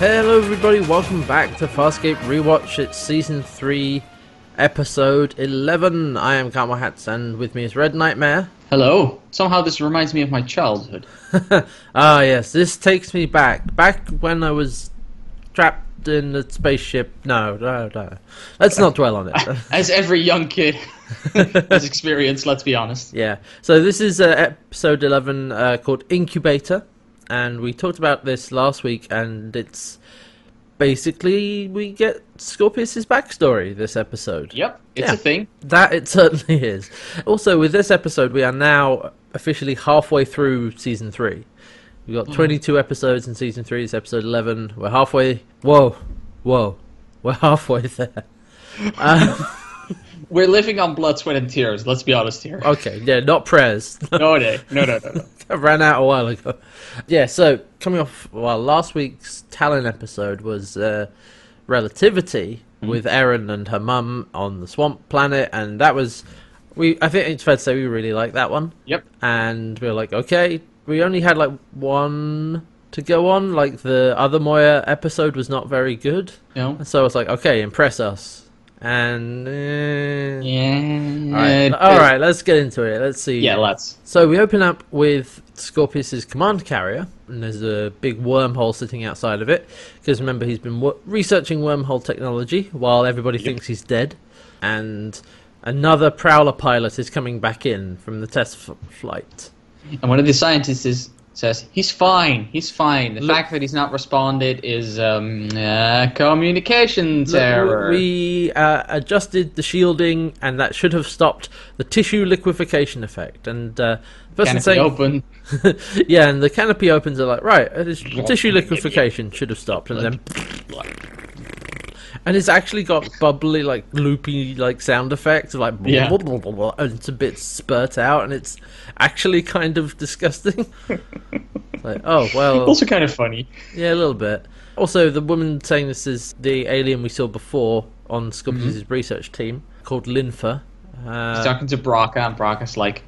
Hello, everybody. Welcome back to Farscape Rewatch. It's season three, episode eleven. I am Karma Hats, and with me is Red Nightmare. Hello. Somehow this reminds me of my childhood. ah, yes. This takes me back, back when I was trapped in a spaceship. No, no, no. Let's not dwell on it. As every young kid has experienced, let's be honest. Yeah. So this is uh, episode eleven uh, called Incubator, and we talked about this last week, and it's basically we get Scorpius's backstory this episode. Yep, it's Yeah. a thing. That it certainly is. Also, with this episode, we are now officially halfway through season three. We've got 22 episodes in season three. It's episode 11. We're halfway. Whoa, whoa, we're halfway there. Um, We're living on blood, sweat, and tears, let's be honest here. okay, yeah, not prayers. No, no, no, no, no. I ran out a while ago. Yeah, so coming off, well, last week's Talyn episode was uh, Relativity with Aeryn and her mum on the swamp planet, and that was we. I think it's fair to say we really liked that one, Yep. and we were like, okay, we only had like one to go on. Like the other Moya episode was not very good, No. so I was like, okay, impress us. And eh, Yeah. all right, all right, let's get into it. Let's see. Yeah, let's. So we open up with Scorpius's command carrier, and there's a big wormhole sitting outside of it. Because remember, he's been researching wormhole technology while everybody thinks he's dead, and another Prowler pilot is coming back in from the test f- flight. And one of the scientists is, says, he's fine, he's fine. The Look- fact that he's not responded is um, uh, communications error. We uh, adjusted the shielding, and that should have stopped the tissue liquefaction effect. And uh, the person Canopy saying, open. yeah, and the canopy opens are like, right, tissue liquefaction should have stopped, and then, and it's actually got bubbly, like loopy, like sound effects, like Yeah. blah, blah, blah, blah, and it's a bit spurt out, and it's actually kind of disgusting. like, oh well, Also kind of funny. yeah, a little bit. Also, the woman saying this is the alien we saw before on Scorpius' research team called Linfer. He's Uh, talking to Braca, and Braca's like,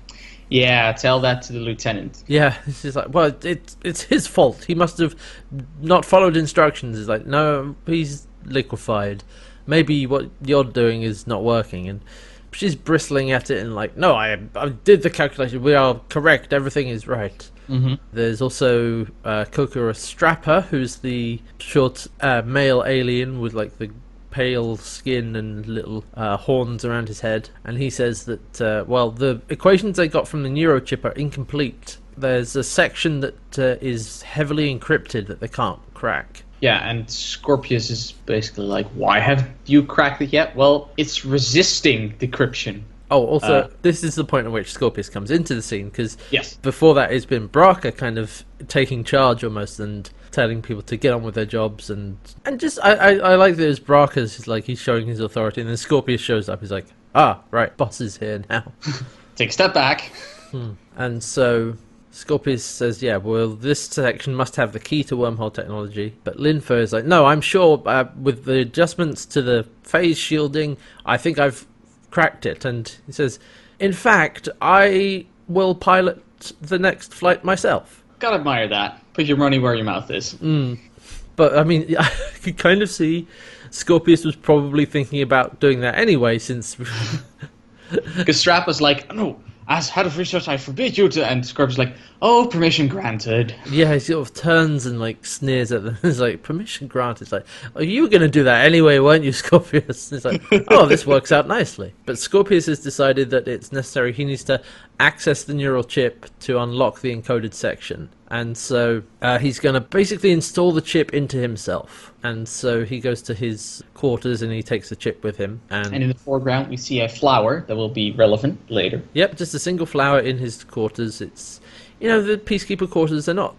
yeah, tell that to the lieutenant. Yeah, she's like, well, it's it's his fault. He must have not followed instructions. It's like, no, he's liquefied. Maybe what you're doing is not working, and she's bristling at it and like, no, I I did the calculation. We are correct. Everything is right. Mm-hmm. There's also uh, Kokura Strapper, who's the short uh, male alien with like the pale skin and little uh, horns around his head, and he says that uh, well, the equations they got from the neurochip are incomplete. There's a section that uh, is heavily encrypted that they can't crack. Yeah, and Scorpius is basically like, why have you cracked it yet? Well, it's resisting decryption. Oh, also, Uh, this is the point at which Scorpius comes into the scene because Yes. before that, it's been Braca kind of taking charge almost and telling people to get on with their jobs and and just I I, I like that it's Braca's just like he's showing his authority and then Scorpius shows up. He's like, ah, right, boss is here now, Take a step back. and so. Scorpius says, "Yeah, well, this section must have the key to wormhole technology." But Linfer is like, "No, I'm sure uh, with the adjustments to the phase shielding, I think I've cracked it." And he says, "In fact, I will pilot the next flight myself." Gotta admire that. Put your money where your mouth is. But I mean, I could kind of see Scorpius was probably thinking about doing that anyway, since Because Strap was like, no, as head of research, I forbid you to. And Scorpius like, oh, permission granted. yeah, he sort of turns and like sneers at them. It's like permission granted. It's like, oh, you were going to do that anyway, weren't you, Scorpius? It's like, oh, this works out nicely. But Scorpius has decided that it's necessary. He needs to access the neural chip to unlock the encoded section. And so uh, he's going to basically install the chip into himself. And so he goes to his quarters and he takes the chip with him. And in the foreground, we see a flower that will be relevant later. Yep, just a single flower in his quarters. It's you know the peacekeeper quarters. They're not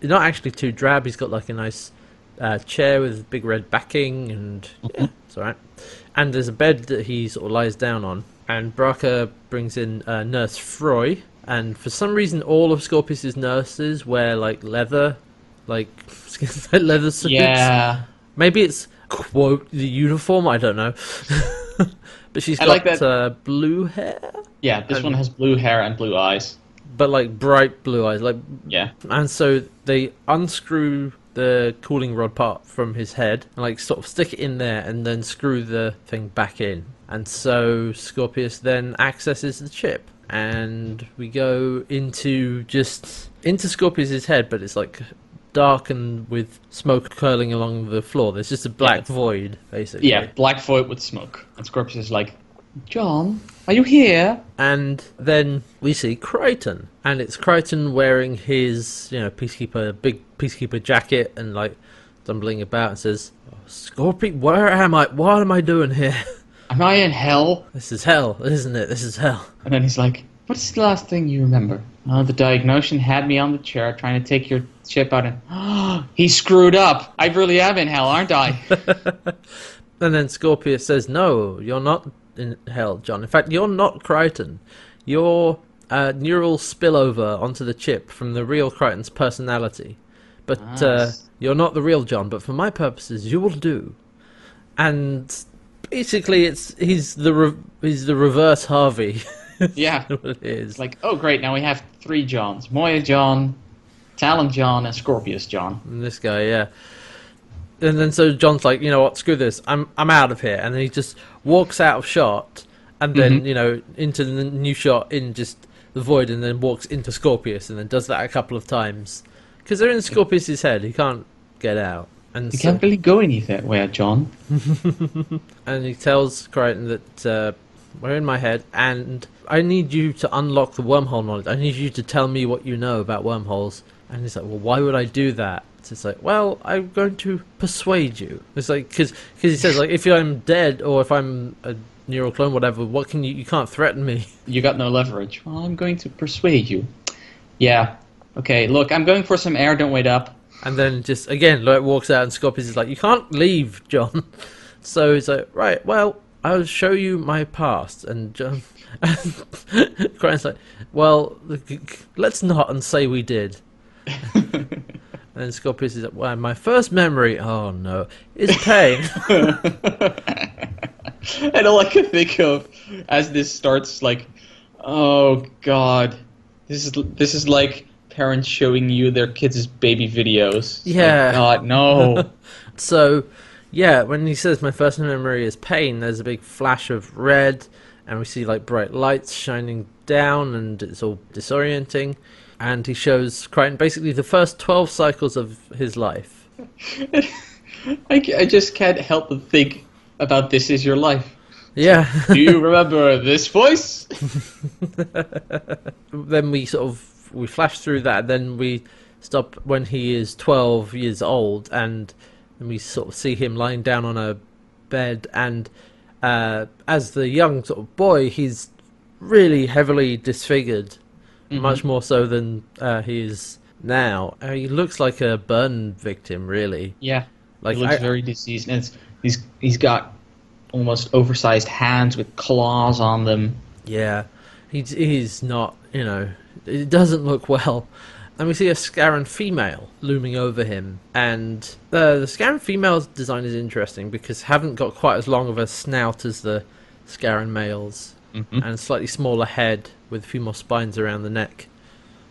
they're not actually too drab. He's got like a nice uh, chair with big red backing, and yeah, it's all right. And there's a bed that he sort of lies down on. And Braca brings in uh, Nurse Froy, and for some reason, all of Scorpius's nurses wear like leather, like leather suits. Yeah. Maybe it's quote the uniform. I don't know. but she's I got like that- Uh, blue hair, Yeah, this And- one has blue hair and blue eyes. but like bright blue eyes. Like, Yeah. and so they unscrew the cooling rod part from his head and like sort of stick it in there and then screw the thing back in. And so Scorpius then accesses the chip and we go into just into Scorpius's head, but it's like dark and with smoke curling along the floor. There's just a black Yeah. void, basically. Yeah, black void with smoke. And Scorpius is like, John, are you here? And then we see Crichton, and it's Crichton wearing his, you know, peacekeeper, big peacekeeper jacket, and like stumbling about, and says, "Scorpion, where am I? What am I doing here? Am I in hell? This is hell, isn't it? This is hell." And then he's like, What's the last thing you remember? Oh, the Diagnosan had me on the chair trying to take your chip out and he screwed up. I really am in hell, aren't I? And then Scorpius says, "No, you're not in hell, John. In fact, you're not Crichton. You're a neural spillover onto the chip from the real Crichton's personality. But Ah, uh, you're not the real John. But for my purposes, you will do." And basically, it's he's the re- he's the reverse Harvey. yeah. It is. Like, oh great, now we have three Johns. Moya John, Talyn John, and Scorpius John. And this guy, yeah. And then so John's like, you know what, screw this, I'm I'm out of here, and then he just walks out of shot, and then Mhm. you know into the new shot in just the void, and then walks into Scorpius, and then does that a couple of times because they're in Scorpius's head, he can't get out, and You so, can't really go anywhere, John. and he tells Crichton that uh, we're in my head, and I need you to unlock the wormhole knowledge. I need you to tell me what you know about wormholes. And he's like, well, why would I do that? So it's like, well, I'm going to persuade you. It's like because he says like if I'm dead or if I'm a neural clone, whatever, what can you? You can't threaten me. You got no leverage. Well, I'm going to persuade you. Yeah. Okay, look, I'm going for some air, don't wait up. And then just again, like walks out, and Scorpius is like, "You can't leave, John." So he's like, "Right, well, I'll show you my past." And John, and Crichton's like, "Well, let's not and say we did." and then Scorpius is like, "Well, my first memory, oh no, is pain." and all I can think of as this starts, like, oh god, this is this is like parents showing you their kids' baby videos. It's like, Yeah. God, no. So, yeah, when he says my first memory is pain, there's a big flash of red, and we see like bright lights shining down, and it's all disorienting. And he shows Crichton basically the first 12 cycles of his life. I, I just can't help but think about this is your life. Yeah. Do you remember this voice? then we sort of we flash through that, then we stop when he is 12 years old, and we sort of see him lying down on a bed, and uh, as the young sort of boy, he's really heavily disfigured, much more so than uh, he is now. Uh, he looks like a burn victim, really. Yeah. Like he looks I- very diseased, and it's, he's he's got almost oversized hands with claws on them. Yeah, he's he's not. You know, it doesn't look well. And we see a Scarran female looming over him, and the the Scarran female's design is interesting because haven't got quite as long of a snout as the Scarran males, Mhm. and a slightly smaller head with a few more spines around the neck.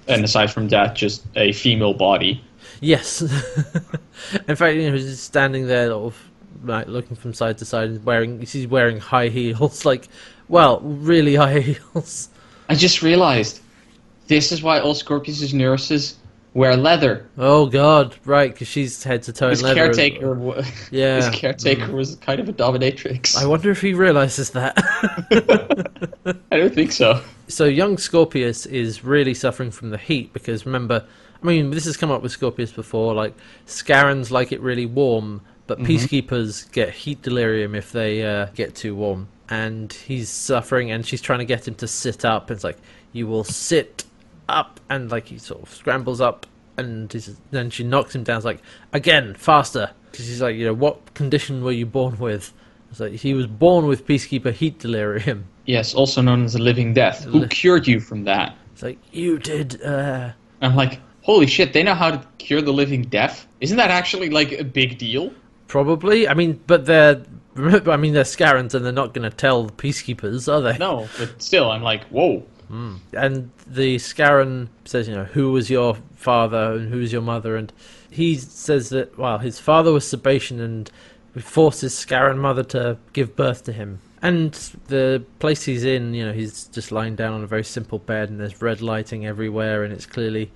And aside from that, just a female body. Yes, in fact, you know, he's standing there, sort of like looking from side to side, and wearing he's wearing high heels, like well, really high heels. I just realized this is why all Scorpius' nurses wear leather. Oh God, right? Because she's head to toe in His leather. caretaker, wa- Yeah. his caretaker was kind of a dominatrix. I wonder if he realizes that. I don't think so. so young Scorpius is really suffering from the heat because remember, I mean, this has come up with Scorpius before. Like Scarans like it really warm, but peacekeepers get heat delirium if they uh, get too warm. And he's suffering, and she's trying to get him to sit up. And it's like, you will sit up, and like he sort of scrambles up, and he's, then she knocks him down. It's like, again, faster, because she's like, you know, what condition were you born with? It's like he was born with peacekeeper heat delirium. Yes, also known as the living death. Who cured you from that? It's like you did. Uh, I'm like, holy shit, they know how to cure the living death. Isn't that actually like a big deal? probably. I mean, but they're. I mean, they're Scarrans, and they're not going to tell the peacekeepers, are they? No, but still, I'm like, whoa. Mm. And the Scarran says, you know, who was your father and who was your mother? And he says that, well, his father was Sebacean and forced his Scarran mother to give birth to him. And the place he's in, you know, he's just lying down on a very simple bed and there's red lighting everywhere and it's clearly,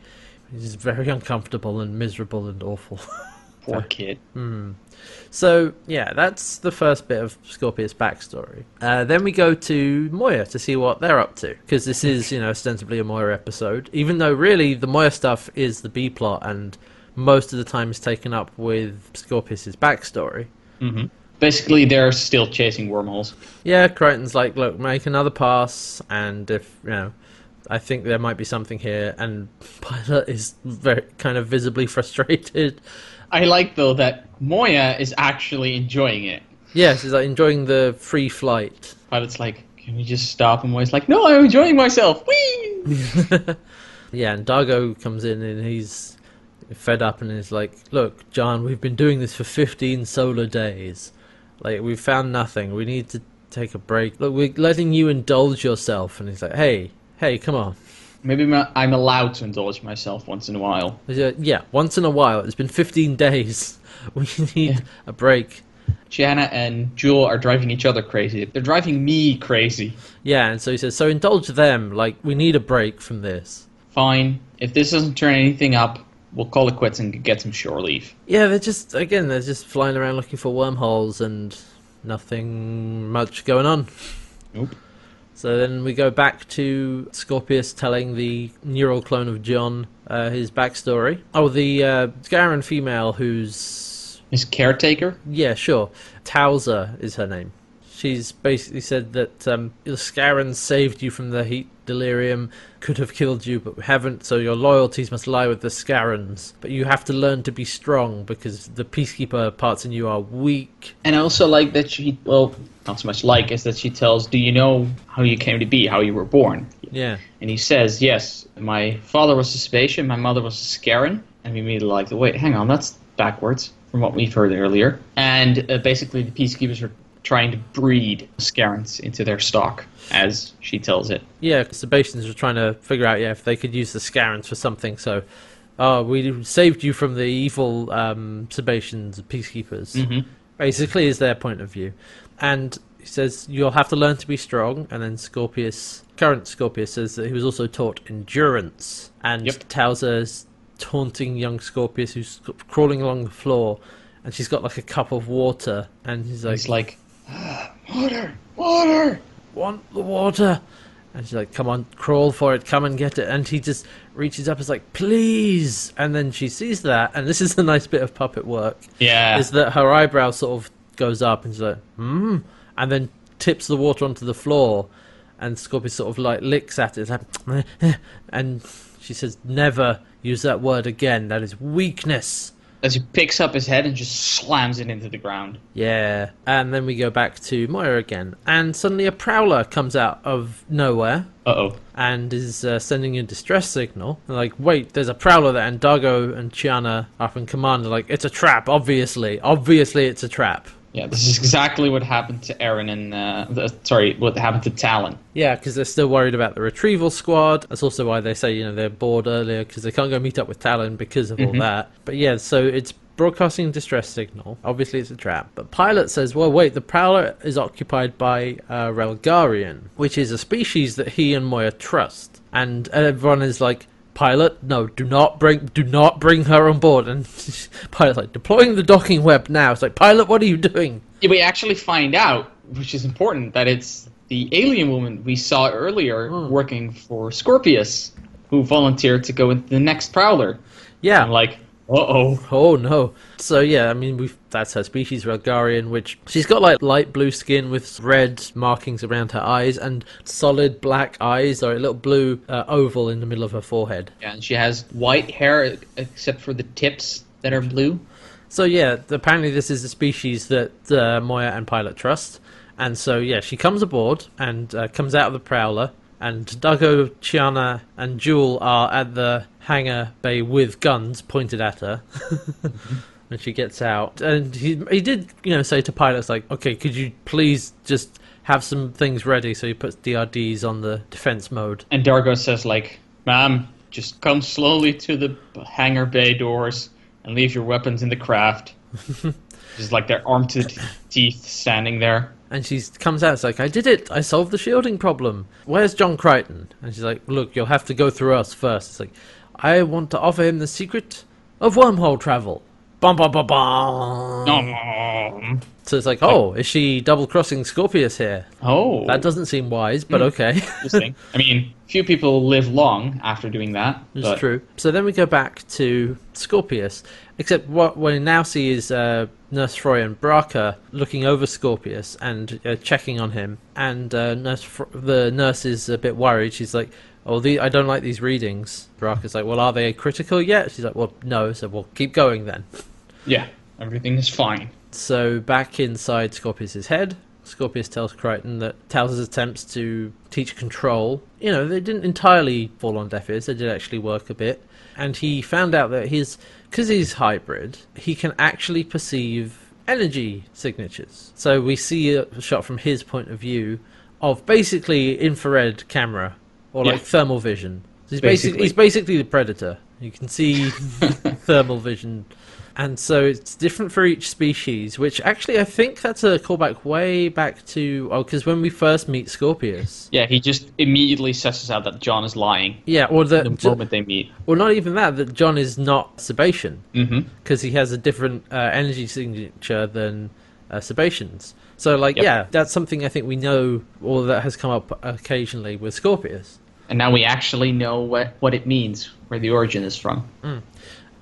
he's very uncomfortable and miserable and awful. Poor kid. Mm. So yeah, that's the first bit of Scorpius' backstory. Uh, then we go to Moya to see what they're up to, because this is you know ostensibly a Moya episode, even though really the Moya stuff is the B plot, and most of the time is taken up with Scorpius' backstory. Mm-hmm. Basically, they're still chasing wormholes. Yeah, Crichton's like, look, make another pass, and if you know. I think there might be something here, and Pilot is very kind of visibly frustrated. I like though that Moya is actually enjoying it. Yeah, she's like enjoying the free flight. Pilot's like, can we just stop? And Moya's like, no, I'm enjoying myself. Whee! yeah, and Dargo comes in and he's fed up and he's like, look, John, we've been doing this for 15 solar days. Like, we've found nothing. We need to take a break. Look, we're letting you indulge yourself. And he's like, hey, hey, come on. Maybe I'm allowed to indulge myself once in a while. Yeah, once in a while. It's been 15 days. We need yeah. a break. Chiana and Jool are driving each other crazy. They're driving me crazy. Yeah, and so he says, so indulge them. Like, we need a break from this. Fine. If this doesn't turn anything up, we'll call it quits and get some shore leave. Yeah, they're just, again, they're just flying around looking for wormholes and nothing much going on. Nope. So then we go back to Scorpius telling the neural clone of John uh, his backstory. Oh, the uh, Scarran female who's. His caretaker? Yeah, sure. Tauza is her name. She's basically said that um, the Scarrans saved you from the heat delirium, could have killed you, but we haven't, so your loyalties must lie with the Scarrans. But you have to learn to be strong because the Peacekeeper parts in you are weak. And I also like that she, well, not so much like, is that she tells, Do you know how you came to be, how you were born? Yeah. And he says, Yes, my father was a Sebacean, my mother was a Scarran. And we immediately like, the Wait, hang on, that's backwards from what we've heard earlier. And uh, basically, the Peacekeepers are trying to breed Scarrans into their stock, as she tells it. Yeah, because the Sebaceans were trying to figure out yeah if they could use the Scarrans for something. So, oh, we saved you from the evil um, Sebaceans, peacekeepers. Mm-hmm. Basically, is their point of view, and he says you'll have to learn to be strong. And then Scorpius, current Scorpius, says that he was also taught endurance, and yep. Tauza's taunting young Scorpius who's crawling along the floor and she's got like a cup of water, and he's like, he's like, water, water, want the water. And she's like, come on, crawl for it, come and get it. And he just reaches up, and is like, please. And then she sees that, and this is the nice bit of puppet work. Yeah. Is that her eyebrow sort of goes up, and she's like, hmm. And then tips the water onto the floor, and Scorpius sort of like licks at it. Like, and she says, never use that word again. That is weakness as he picks up his head and just slams it into the ground. Yeah, and then we go back to Moya again, and suddenly a prowler comes out of nowhere. Uh oh. And is uh, sending a distress signal. They're like, wait, there's a prowler there, and Dargo and Chiana are in command. They're like, it's a trap, obviously. Obviously, it's a trap. Yeah, this is exactly what happened to Aeryn and uh, the, sorry, what happened to Talyn. Yeah, because they're still worried about the retrieval squad. That's also why they say you know they're bored earlier because they can't go meet up with Talyn because of mm-hmm. all that. But yeah, so it's broadcasting distress signal. Obviously, it's a trap. But Pilot says, well, wait, the Prowler is occupied by uh, Relgarian, which is a species that he and Moya trust. And everyone is like, Pilot, no, do not bring, do not bring her on board. And Pilot's like, deploying the docking web now. It's like, Pilot, what are you doing? Yeah, we actually find out, which is important, that it's the alien woman we saw earlier hmm. working for Scorpius, who volunteered to go into the next Prowler. Yeah, I'm like, uh-oh. Oh no. So yeah, I mean, we that's her species, Relgarian, which she's got like light blue skin with red markings around her eyes and solid black eyes, or a little blue uh, oval in the middle of her forehead. Yeah, and she has white hair except for the tips that are blue. So yeah, apparently this is a species that uh, Moya and Pilot trust, and so yeah, she comes aboard and uh, comes out of the Prowler, and Dargo, Chiana, and Jool are at the hangar bay with guns pointed at her. when she gets out, and he he did you know say to pilots like, okay, could you please just have some things ready. So he puts DRDs on the defense mode. And Dargo says, like, ma'am, just come slowly to the hangar bay doors and leave your weapons in the craft. just like they're armed to the teeth standing there. And she comes out, it's like, I did it. I solved the shielding problem. Where's John Crichton? And she's like, Look, you'll have to go through us first. It's like, I want to offer him the secret of wormhole travel. Bum, bum, bum, bum. Um, So it's like, oh, is she double crossing Scorpius here? oh, That doesn't seem wise, but okay. interesting. I mean, few people live long after doing that. It's but true. So then we go back to Scorpius, except what we now see is uh, Nurse Froy and Braca looking over Scorpius and uh, checking on him. And uh, nurse Fro- the nurse is a bit worried. She's like, "Oh, the- I don't like these readings." Braca's like, "Well, are they critical yet?" She's like, "Well, no." So we'll keep going then. Yeah, everything is fine. So back inside Scorpius's head, Scorpius tells Crichton that Tal's attempts to teach control, you know, they didn't entirely fall on deaf ears. They did actually work a bit, and he found out that his because he's hybrid, he can actually perceive energy signatures. So we see a shot from his point of view of basically infrared camera or like Yeah. thermal vision. So he's basically Basically. he's basically the predator. You can see thermal vision. And so it's different for each species, which actually I think that's a callback way back to oh, because when we first meet Scorpius, Yeah, he just immediately susses out that John is lying yeah, or the moment they meet. or not even that, that John is not Sebacean hmm because he has a different uh, energy signature than uh, Sebacean's. So like, Yep. yeah, that's something I think we know, or that has come up occasionally with Scorpius. And now we actually know what, what it means, where the origin is from.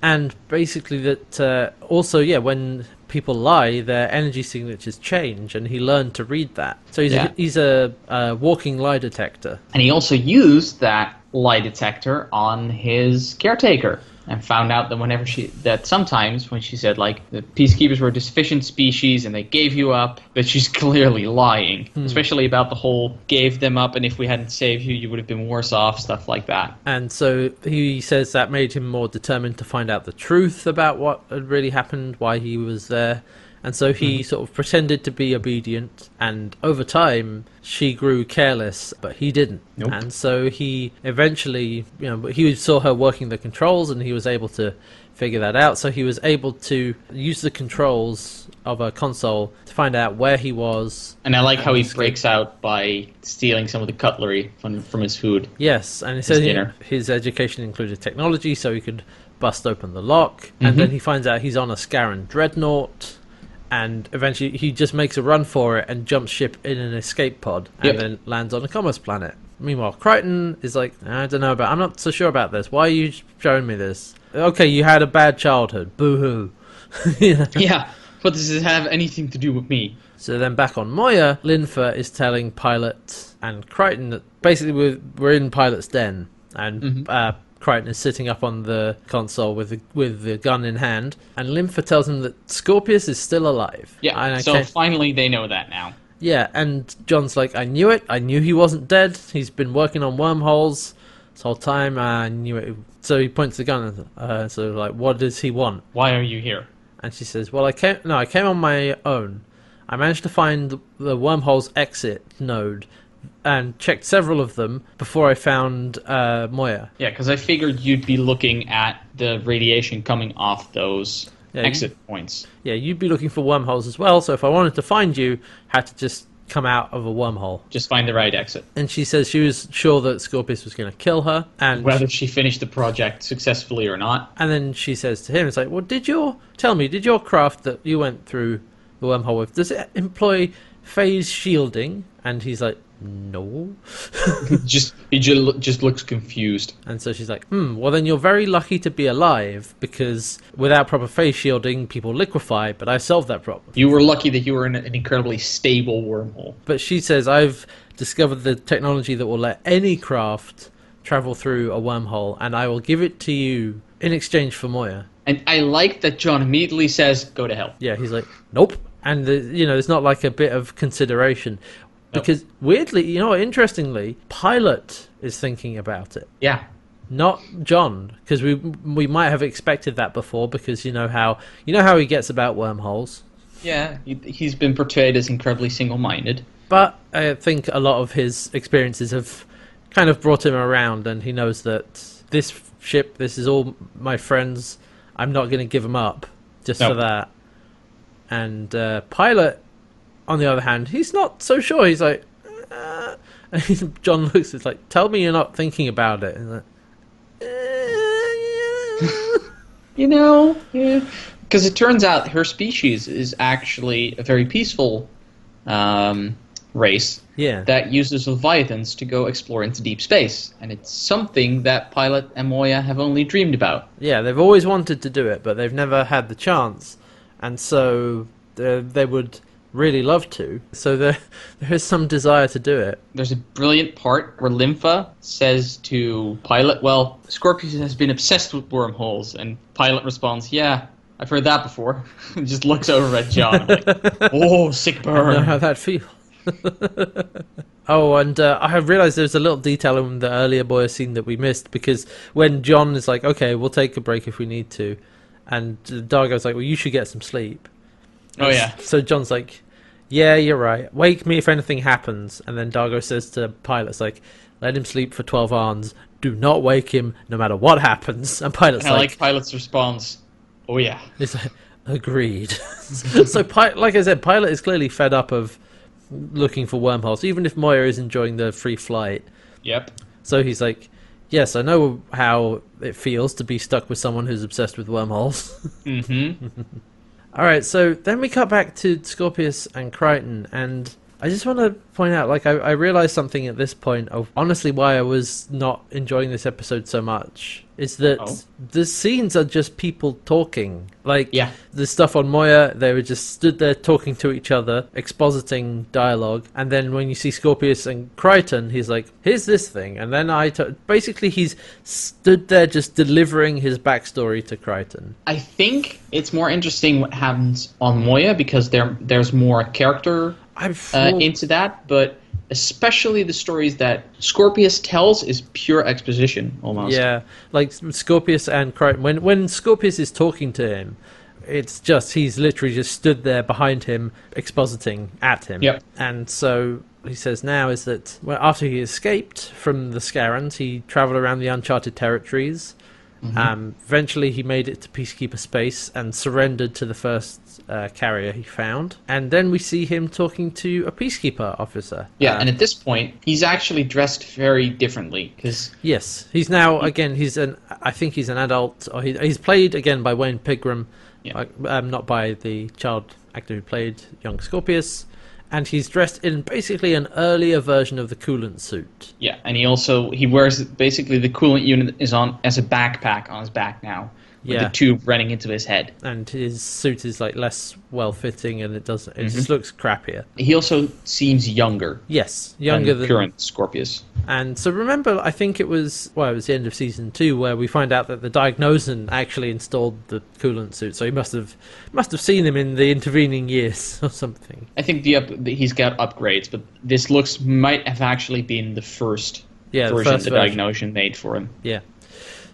and basically that uh, also yeah when people lie their energy signatures change and he learned to read that so he's Yeah. a, he's a, a walking lie detector And he also used that lie detector on his caretaker and found out that whenever she that sometimes when she said like the peacekeepers were a deficient species and they gave you up that she's clearly lying. Hmm. Especially about the whole gave them up and if we hadn't saved you you would have been worse off stuff like that. And so he says that made him more determined to find out the truth about what had really happened why he was there and so he sort of pretended to be obedient and over time she grew careless but he didn't Nope. and so he eventually you know he saw her working the controls and he was able to figure that out so he was able to use the controls of a console to find out where he was and i like how he breaks out by stealing some of the cutlery from, from his food Yes, and he says dinner. his education included technology, so he could bust open the lock. And Mhm. then he finds out he's on a Scarran dreadnought, and eventually he just makes a run for it and jumps ship in an escape pod, and Yep. then lands on a commerce planet. Meanwhile, Crichton is like, I don't know about. I'm not so sure about this. Why are you showing me this? Okay, you had a bad childhood. Boo hoo. yeah. yeah what does this have anything to do with me So then back on Moya, Linfer is telling Pilot and Crichton that basically we're, we're in Pilot's den, and Mhm. uh, Crichton is sitting up on the console with the, with the gun in hand, and Linfer tells him that Scorpius is still alive. yeah and so can't- finally they know that now yeah, and John's like, I knew it. I knew he wasn't dead. He's been working on wormholes this whole time. I knew it. So he points the gun. At uh, so like, what does he want? why are you here And she says, "Well, I came. No, I came on my own. I managed to find the wormhole's exit node, and checked several of them before I found uh, Moya. Yeah, because I figured you'd be looking at the radiation coming off those Yeah, you- exit points. Yeah, you'd be looking for wormholes as well. So if I wanted to find you, I had to just come out of a wormhole." Just find the right exit. And she says she was sure that Scorpius was going to kill her, and Whether she finished the project successfully or not. and then she says to him, "It's like, well, did your tell me, did your craft that you went through the wormhole with does it employ phase shielding?" And he's like, "No." just he ju- just looks confused. And so she's like, hmm, well then you're very lucky to be alive because without proper phase shielding, people liquefy, but I solved that problem. You were lucky that you were in an incredibly stable wormhole. But she says, I've discovered the technology that will let any craft travel through a wormhole, and I will give it to you in exchange for Moya. And I like that John immediately says, "Go to hell." Yeah, he's like, nope. And, the, you know, there's not like a bit of consideration. Nope. Because weirdly, you know, interestingly, Pilot is thinking about it. Yeah, not John, because we we might have expected that before, because you know how you know how he gets about wormholes. yeah. He, he's been portrayed as incredibly single-minded. But I think a lot of his experiences have kind of brought him around, and he knows that this ship, this is all my friends. I'm not going to give them up just for that. And uh, Pilot, on the other hand, he's not so sure. He's like, uh, and he's- John looks. It's like, tell me you're not thinking about it. And like, "Uh, You know, because it turns out her species is actually a very peaceful um, race yeah, that uses leviathans to go explore into deep space, and it's something that Pilot and Moya have only dreamed about. yeah. They've always wanted to do it, but they've never had the chance, and so they they would really love to. So there there is some desire to do it. There's a brilliant part where Linfer says to Pilot, "Well, Scorpius has been obsessed with wormholes," and Pilot responds, "Yeah." I've heard that before. and just looks over at John. like, oh, sick I know burn. how that feels. oh, and uh, I have realised there's a little detail in the earlier Moya scene that we missed because when John is like, "Okay, we'll take a break if we need to," and Dargo's like, "Well, you should get some sleep." Oh yeah. So John's like, "Yeah, you're right. Wake me if anything happens." And then Dargo says to Pilot's like, "Let him sleep for twelve hours. Do not wake him, no matter what happens." And Pilot's And I like, like Pilot's response. Oh yeah. He's like, agreed. so, like I said, Pilot is clearly fed up of looking for wormholes, even if Moya is enjoying the free flight. Yep. So he's like, yes, I know how it feels to be stuck with someone who's obsessed with wormholes. Mm-hmm. All right, so then we cut back to Scorpius and Crichton, and I just want to point out, like, I, I realized something at this point of honestly why I was not enjoying this episode so much is that Oh. the scenes are just people talking. Like, Yeah. the stuff on Moya, they were just stood there talking to each other, expositing dialogue, and then when you see Scorpius and Crichton, he's like, "Here's this thing," and then I t- basically he's stood there just delivering his backstory to Crichton. I think it's more interesting what happens on Moya because there there's more character uh, into that, but especially the stories that Scorpius tells is pure exposition almost. Yeah, like Scorpius and Crichton. When when Scorpius is talking to him, it's just he's literally just stood there behind him, expositing at him. Yep. And so he says now is that well, after he escaped from the Scarrans, he travelled around the uncharted territories. Um, eventually, he made it to Peacekeeper space and surrendered to the first uh, carrier he found. And then we see him talking to a Peacekeeper officer. Yeah, Uh, and at this point, he's actually dressed very differently because Yes, he's now again. He's an. I think he's an adult. Or he, he's played again by Wayne Pigram, Yeah. like, um, not by the child actor who played young Scorpius, and he's dressed in basically an earlier version of the coolant suit. yeah, and he also he wears basically the coolant unit is on as a backpack on his back now, Yeah. the tube running into his head. And his suit is like less well fitting, and it doesn't. It Mm-hmm. just looks crappier. He also seems younger, Yes, younger than than current Scorpius. And so remember, I think it was well, it was the end of season two where we find out that the Diagnosan actually installed the coolant suit. So he must have must have seen him in the intervening years or something. I think the up, the- he's got upgrades, but this looks might have actually been the first Yeah, the version first the version. Diagnosan made for him. Yeah.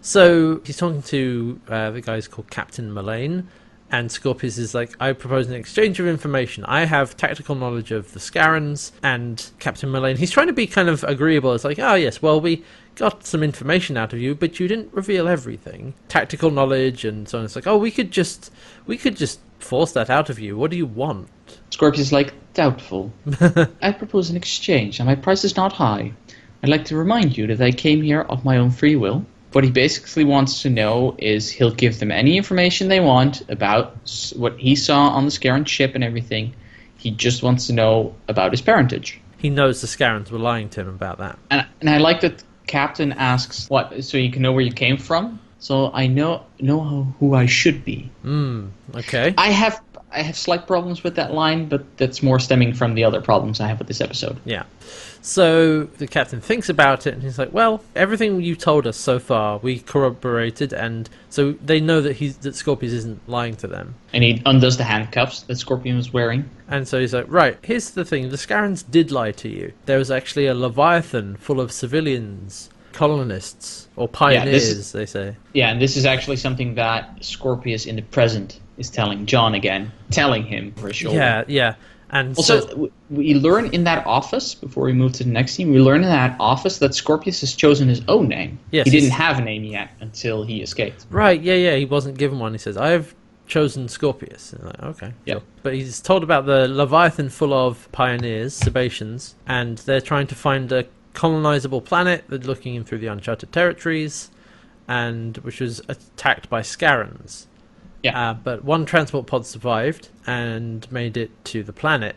So he's talking to uh, the guys called Captain Mullane, and Scorpius is like, I propose an exchange of information. I have tactical knowledge of the Scarrans, and Captain Mullane, he's trying to be kind of agreeable. It's like, oh, yes, well, we got some information out of you, but you didn't reveal everything. Tactical knowledge and so on. It's like, oh, we could just, we could just force that out of you. What do you want? Scorpius is like, doubtful. I propose an exchange, and my price is not high. I'd like to remind you that I came here of my own free will. What he basically wants to know is he'll give them any information they want about what he saw on the Scarran ship and everything. He just wants to know about his parentage. He knows the Scarrans were lying to him about that. And, and I like that Captain asks, "What? So you can know where you came from? So I know know who I should be." Hmm, okay. I have I have slight problems with that line, but that's more stemming from the other problems I have with this episode. Yeah. So the captain thinks about it and he's like, "Well, everything you told us so far, we corroborated, and so they know that he's that Scorpius isn't lying to them." And he undoes the handcuffs that Scorpion was wearing. And so he's like, "Right, here's the thing: the Scarrans did lie to you. There was actually a Leviathan full of civilians, colonists, or pioneers, is- they say." Yeah, and this is actually something that Scorpius in the present is telling John again, telling him for sure. Yeah, yeah. And Also, so, we learn in that office before we move to the next scene. We learn in that office that Scorpius has chosen his own name. Yes, he didn't have a name yet until he escaped. right, yeah, yeah, he wasn't given one. He says, "I've chosen Scorpius." Like, okay, Yeah. But he's told about the Leviathan full of pioneers, Sebaceans, and they're trying to find a colonizable planet. They're looking in through the uncharted territories, and which was attacked by Scarrans. Yeah. Uh, but one transport pod survived and made it to the planet.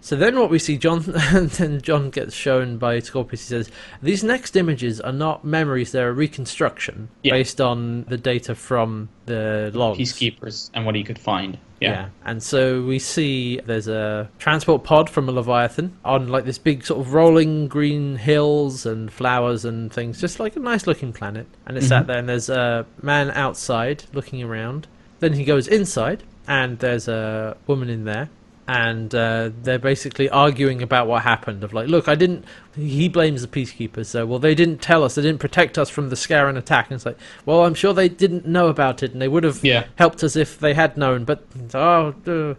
So then what we see, John, and then John gets shown by Scorpius. He says, These next images are not memories, they're a reconstruction Yeah. based on the data from the logs. Peacekeepers and what he could find. Yeah. And so we see there's a transport pod from a Leviathan on like this big sort of rolling green hills and flowers and things, just like a nice looking planet. And it's sat there, and there's a man outside looking around. Then he goes inside, and there's a woman in there. And uh, they're basically arguing about what happened. Of like, look, I didn't. He blames the peacekeepers. So, well, they didn't tell us. They didn't protect us from the Scarran attack. And it's like, well, I'm sure they didn't know about it, and they would have Yeah. helped us if they had known. But oh, uh,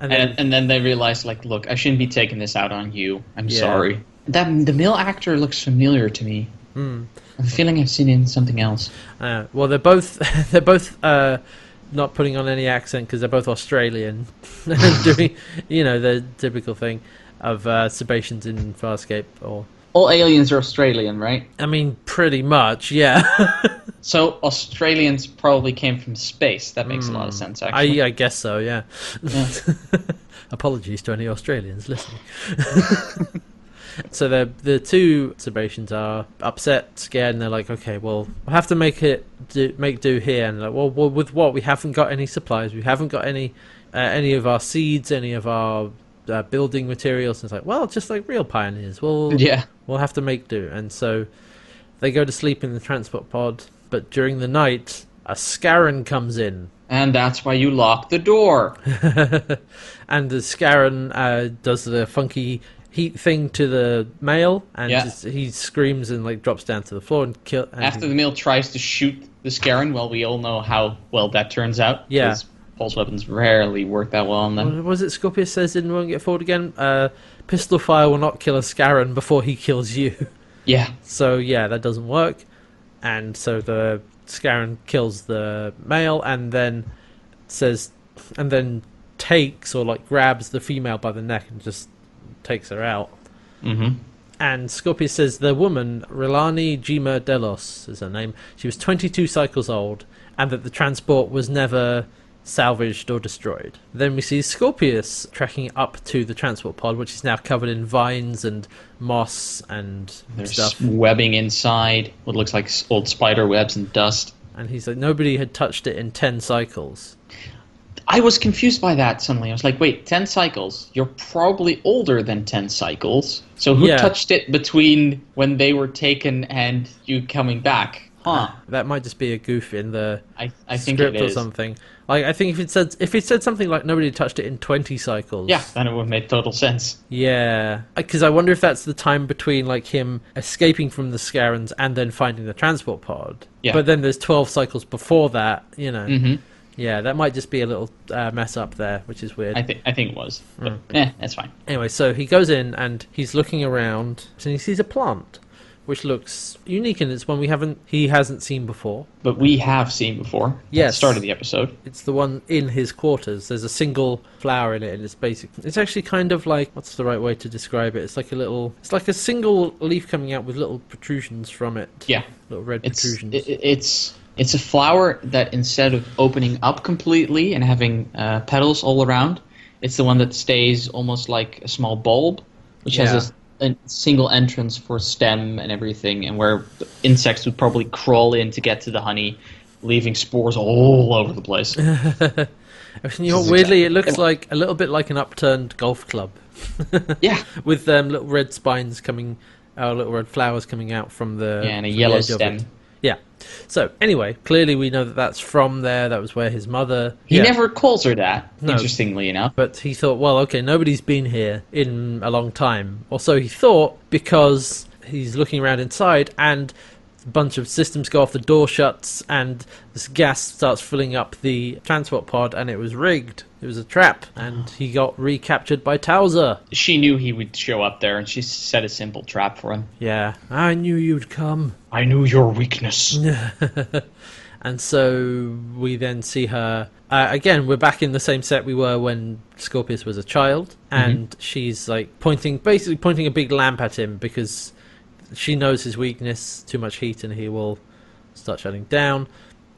and then And, and then they realize, like, look, I shouldn't be taking this out on you. I'm Yeah. sorry. That the male actor looks familiar to me. Hmm. I'm feeling I've seen in something else. uh, well, they're both they're both uh, not putting on any accent because they're both Australian, doing you know the typical thing of uh, Sebaceans in Farscape. Or All aliens are Australian, right? I mean, pretty much, yeah. So Australians probably came from space. That makes a lot of sense, actually. Hmm. I I guess so, yeah. Yeah. Apologies to any Australians listening. so the the two Sebaceans are upset, scared, and they're like, "Okay, well, we'll have to make it do, make do here." And like, well, well, with what? We haven't got any supplies. We haven't got any uh, any of our seeds, any of our uh, building materials. And it's like, well, just like real pioneers, we'll yeah. we'll have to make do. And so they go to sleep in the transport pod, but during the night, a Scarran comes in. And that's why you lock the door. and the Scarran uh, does the funky heat thing to the male, and Yeah. just, he screams and like drops down to the floor and kill. And After the male tries to shoot the Scarran, well, we all know how well that turns out. Yeah. Pulse weapons rarely work that well on them. What was it Scorpius says in Won't Get Fooled Again? Uh, pistol fire will not kill a Scarran before he kills you. Yeah. So yeah, that doesn't work. And so the Scarran kills the male and then says and then takes or like grabs the female by the neck and just takes her out. Mm-hmm. And Scorpius says the woman, Rilani Jima Delos is her name, she was 22 cycles old, and that the transport was never salvaged or destroyed. Then we see Scorpius tracking up to the transport pod, which is now covered in vines and moss and There's stuff. webbing inside, what looks like old spider webs and dust. And he's like, nobody had touched it in 10 cycles. I was confused by that suddenly. I was like, wait, 10 cycles? You're probably older than 10 cycles. So who Yeah. touched it between when they were taken and you coming back? Huh. That might just be a goof in the I, I think script it or something. Like, I think if it said if it said something like nobody touched it in 20 cycles. Yeah, then it would make total sense. Yeah, because I wonder if that's the time between like him escaping from the Scarrans and then finding the transport pod. Yeah. But then there's twelve cycles before that. You know. hmm Yeah, that might just be a little uh, mess up there, which is weird. I think I think it was. But Mm. eh, that's fine. Anyway, so he goes in and he's looking around and he sees a plant, which looks unique and it's one we haven't he hasn't seen before. But we have seen before. At the Yes. start of the episode. It's the one in his quarters. There's a single flower in it, and it's basic. It's actually kind of like what's the right way to describe it? It's like a little. It's like a single leaf coming out with little protrusions from it. Yeah. little red It's protrusions. it, it's it's a flower that instead of opening up completely and having uh, petals all around, it's the one that stays almost like a small bulb, which Yeah. has a, a single entrance for stem and everything, and where insects would probably crawl in to get to the honey, leaving spores all over the place. you know, This is weirdly, it looks like a little bit like an upturned golf club yeah, with um, little red spines coming, uh, little red flowers coming out from the yeah, and a yellow edge of stem. Yeah. So anyway, clearly we know that that's from there. That was where his mother. He Yeah. never calls her that. No. Interestingly enough. But he thought, well, okay, nobody's been here in a long time. Or so he thought, because he's looking around inside, and bunch of systems go off, the door shuts, and this gas starts filling up the transport pod, and it was rigged. It was a trap, and he got recaptured by Tauza. She knew he would show up there, and she set a simple trap for him. Yeah, I knew you'd come. I knew your weakness. And so we then see her. Uh, again, we're back in the same set we were when Scorpius was a child, and she's like pointing, basically pointing a big lamp at him because she knows his weakness, too much heat, and he will start shutting down.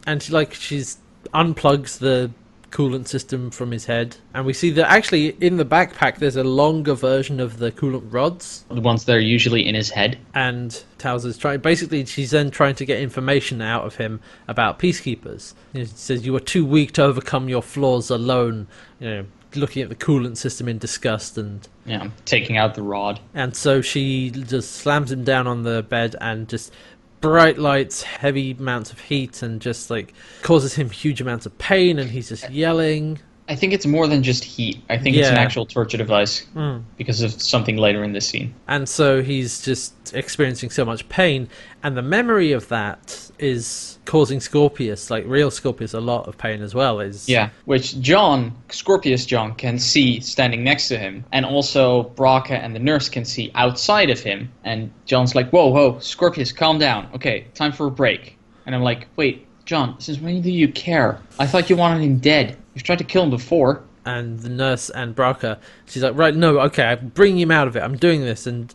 And she, like she's unplugs the coolant system from his head, and we see that actually in the backpack there's a longer version of the coolant rods The ones that are usually in his head. and Tauza's trying. Basically, she's then trying to get information out of him about peacekeepers. You know, she says you are too weak to overcome your flaws alone. You know, looking at the coolant system in disgust, and Yeah, taking out the rod. and so she just slams him down on the bed and just bright lights, heavy amounts of heat, and just like causes him huge amounts of pain, and he's just yelling. I think it's more than just heat. I think it's an Yeah. actual torture device hmm. because of something later in this scene. And so he's just experiencing so much pain, and the memory of that is causing Scorpius, like real Scorpius, a lot of pain as well. Is Yeah, which John, Scorpius John, can see standing next to him, and also Braca and the nurse can see outside of him. And John's like, "Whoa, whoa, Scorpius, calm down. Okay, time for a break." And I'm like, "Wait, John, since when do you care? I thought you wanted him dead. You've tried to kill him before." and the nurse and Braca, she's like, right, no, okay, I'm bringing him out of it. I'm doing this, and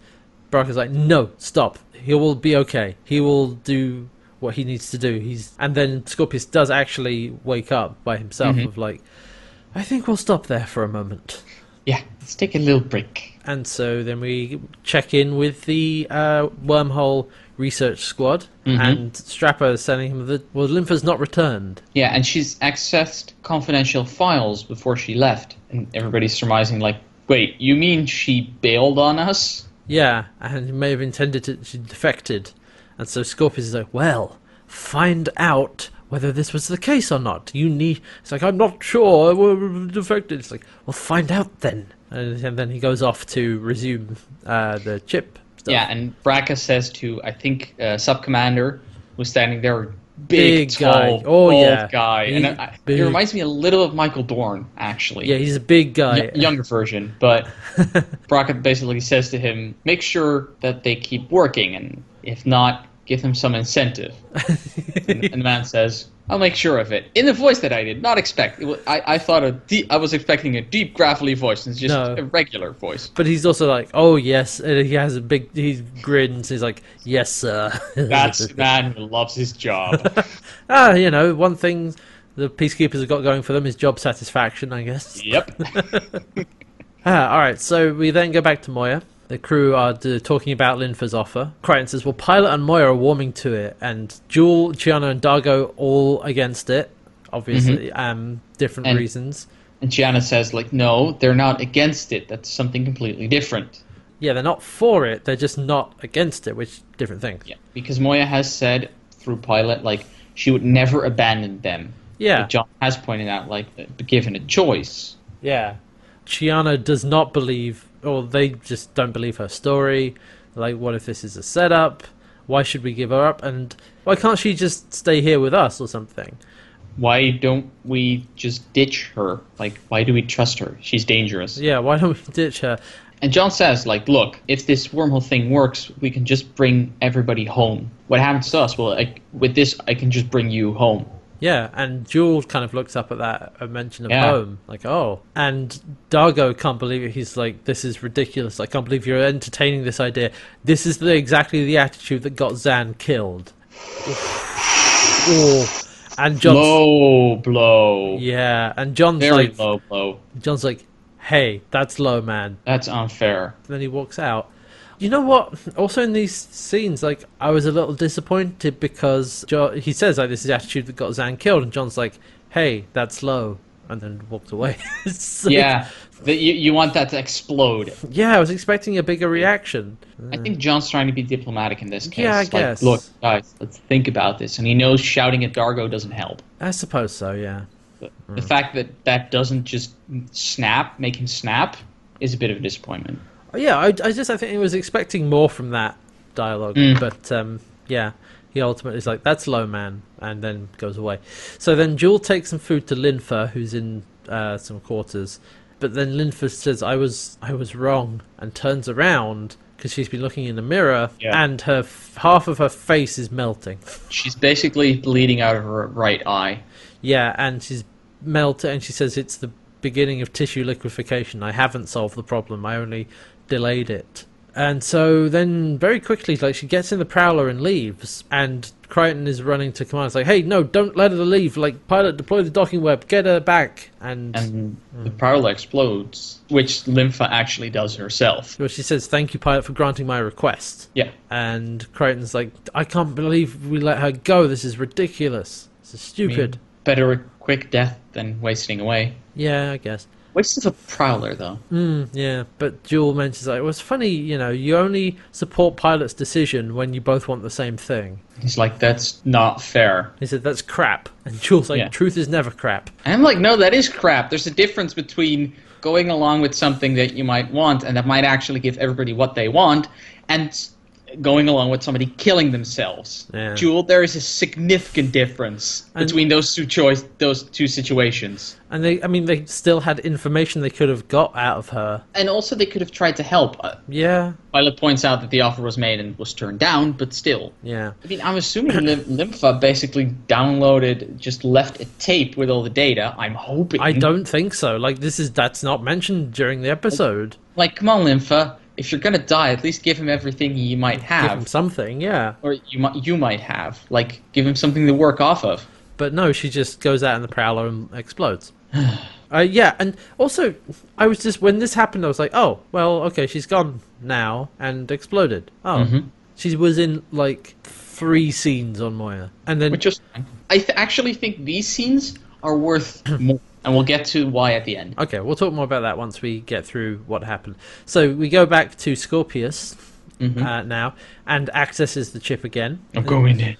Braca's like, no, stop. He will be okay. He will do what he needs to do. He's and then Scorpius does actually wake up by himself. Mhm. Of like, I think we'll stop there for a moment. Yeah, let's take a little break. And so then we check in with the uh, wormhole research squad, Mhm. and Strapper is telling him that well, Linfer's not returned. Yeah, and she's accessed confidential files before she left, and everybody's surmising like, "Wait, you mean she bailed on us?" Yeah, and he may have intended to she defected, and so Scorpius is like, well, find out whether this was the case or not. You need. It's like I'm not sure. We're defected. It's like, well, find out then. And, and then he goes off to resume uh, the chip. Stuff. Yeah, and Braca says to I think uh, sub commander who's standing there, big, Big tall, guy. Oh, yeah. guy, and I, it reminds me a little of Michael Dorn actually. yeah, he's a big guy. Y- younger version, but Braca basically says to him, "Make sure that they keep working, and if not, give him some incentive." and, and the man says, "I'll make sure of it." In the voice that I did not expect. It was, I, I thought a deep, I was expecting a deep, gravelly voice, and it's just No. a regular voice. But he's also like, oh yes, and he has a big, he grins. He's like, yes, sir. That's man who loves his job. ah, you know, one thing the peacekeepers have got going for them is job satisfaction, I guess. yep. Ah, all right. So we then go back to Moya. The crew are d- talking about Linfer's offer. Crichton says, "Well, Pilot and Moya are warming to it, and Jool, Chiana, and Dargo all against it. Obviously, um, different And- reasons. And Chiana says, like, no, they're not against it. That's something completely different. Yeah, they're not for it. They're just not against it, which different things. Yeah. Because Moya has said through Pilot, like, she would never abandon them. Yeah, But John has pointed out, like, given a choice. yeah. Chiana does not believe, or they just don't believe her story. Like, what if this is a setup? Why should we give her up? And why can't she just stay here with us or something? Why don't we just ditch her? Like, why do we trust her? She's dangerous. Yeah, why don't we ditch her? And John says, like, look, if this wormhole thing works, we can just bring everybody home. What happens to us? Well, I, with this, I can just bring you home. Yeah, and Jool's kind of looks up at that a mention of Yeah. home, like, oh. And Dargo can't believe it. He's like, this is ridiculous. I can't believe you're entertaining this idea. This is the, exactly the attitude that got Zhaan killed. oh. And John's Low blow. yeah, and John's Very like, low blow. John's like, hey, that's low, man. That's unfair. And then he walks out. You know what? Also in these scenes, like I was a little disappointed because jo- he says like this is the attitude that got Zhaan killed, and John's like, "Hey, that's low," and then walked away. Like- yeah, the, you, you want that to explode. yeah. I was expecting a bigger reaction. I think John's trying to be diplomatic in this case. Yeah, I Like, guess. look, guys, let's think about this. And he knows shouting at Dargo doesn't help. I suppose so. Yeah. The, Hmm. the fact that that doesn't just snap, make him snap, is a bit of a disappointment. Yeah. I, I just I think he was expecting more from that dialogue, Mm. but um, yeah, he ultimately is like, "That's low, man," and then goes away. So then Jool takes some food to Linfer, who's in uh, some quarters, but then Linfer says, "I was I was wrong," and turns around because she's been looking in the mirror, Yeah. and her f- half of her face is melting. She's basically bleeding out of her right eye. Yeah, and she's melted, and she says it's the beginning of tissue liquefaction. I haven't solved the problem. I only delayed it. And so then, very quickly, like she gets in the prowler and leaves, and Crichton is running to command. It's like, "Hey, no, don't let her leave! Like, pilot, deploy the docking web, get her back!" And, And mm. the prowler explodes, which Linfer actually does herself. well, she says, "Thank you, pilot, for granting my request." Yeah. And Crichton's like, "I can't believe we let her go. This is ridiculous. This is I mean, stupid." better a quick death than wasting away. yeah, I guess. Waste of a prowler, though. Mm, yeah, but Jool mentions like it was funny. You know, you only support pilot's decision when you both want the same thing. He's like, that's not fair. He said that's crap, and Jool's like, Yeah. truth is never crap. And I'm like, no, that is crap. There's a difference between going along with something that you might want and that might actually give everybody what they want, and going along with somebody killing themselves. Yeah. Jool, there is a significant difference And- between those two choice, those two situations. And they, I mean, they still had information they could have got out of her. And also, they could have tried to help. Uh, Yeah, Pilot points out that the offer was made and was turned down, but still. yeah, I mean, I'm assuming Lim- Linfer basically downloaded, just left a tape with all the data. I'm hoping. I don't think so. Like this is that's not mentioned during the episode. Like, come on, Linfer. If you're gonna die, at least give him everything he might have. Give him something, yeah. or you might you might have. Like, give him something to work off of. But no, she just goes out in the prowler and explodes. uh, yeah, and also, I was just when this happened, I was like, oh, well, okay, she's gone now and exploded. Oh, Mhm. she was in like three scenes on Moya, and then Which is, I th- actually think these scenes are worth more, and we'll get to why at the end. okay, we'll talk more about that once we get through what happened. So we go back to Scorpius Mhm. uh, now and accesses the chip again. I'm going in.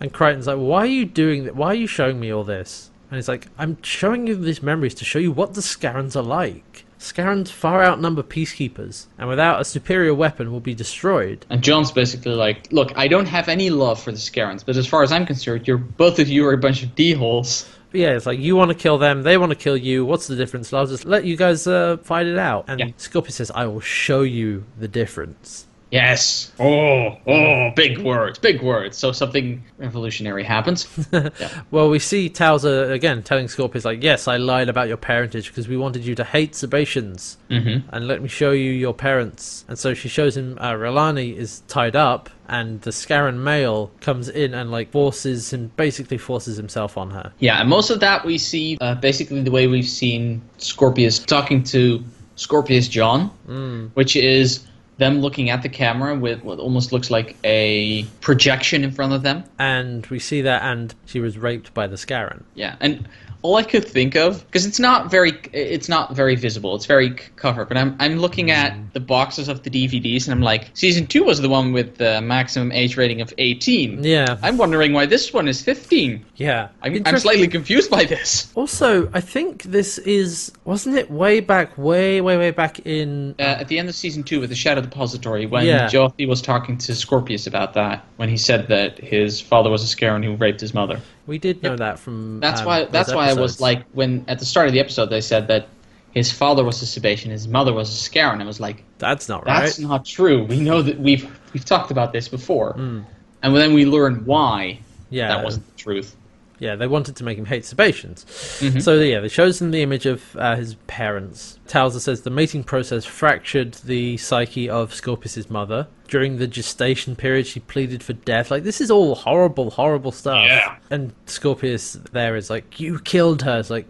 and Crichton's like, "Why are you doing that? Why are you showing me all this?" And he's like, "I'm showing you these memories to show you what the Scarrans are like. Scarrans far outnumber peacekeepers, and without a superior weapon, will be destroyed." And John's basically like, look, I don't have any love for the Scarrans, but as far as I'm concerned, you're both of you are a bunch of d-holes. But yeah, it's like you want to kill them, they want to kill you. What's the difference? I'll just let you guys uh, fight it out. And Yeah. Scorpius says, "I will show you the difference." Yes. Oh, oh, big words, big words. So something revolutionary happens. Well, we see Tauza again telling Scorpius, like, yes, I lied about your parentage because we wanted you to hate Sebaceans. mm-hmm. And let me show you your parents. And so she shows him uh, Relani is tied up, and the Scarran male comes in and, like, forces him, basically forces himself on her. Yeah, and most of that we see uh, basically the way we've seen Scorpius talking to Scorpius John, Mm. which is them looking at the camera with what almost looks like a projection in front of them. And we see that, and she was raped by the Scarran. Yeah, and all I could think of because it's not very it's not very visible. It's very c- covered. But I'm I'm looking at the boxes of the DVDs and I'm like, season two was the one with the maximum age rating of 18. Yeah. I'm wondering why this one is 15. Yeah. I'm, I'm slightly confused by this. Also, I think this is. Wasn't it way back, way, way, way back in. Uh, at the end of season two with the Shadow Depository, when Yeah. Jothee was talking to Scorpius about that, when he said that his father was a Scarran who raped his mother. We did know that from. That's um, why. That's why I was like, when at the start of the episode they said that his father was a Sebacean, his mother was a Scarran. I was like, That's not right. that's not true. We know that we've we've talked about this before, Mm. and then we learn why Yeah. that wasn't the truth. Yeah, they wanted to make him hate Sebaceans. Mhm. So yeah, they shows him the image of uh, his parents. Tauza says the mating process fractured the psyche of Scorpius's mother. During the gestation period, she pleaded for death. Like this is all horrible, horrible stuff. Yeah. And Scorpius there is like, "You killed her." It's like,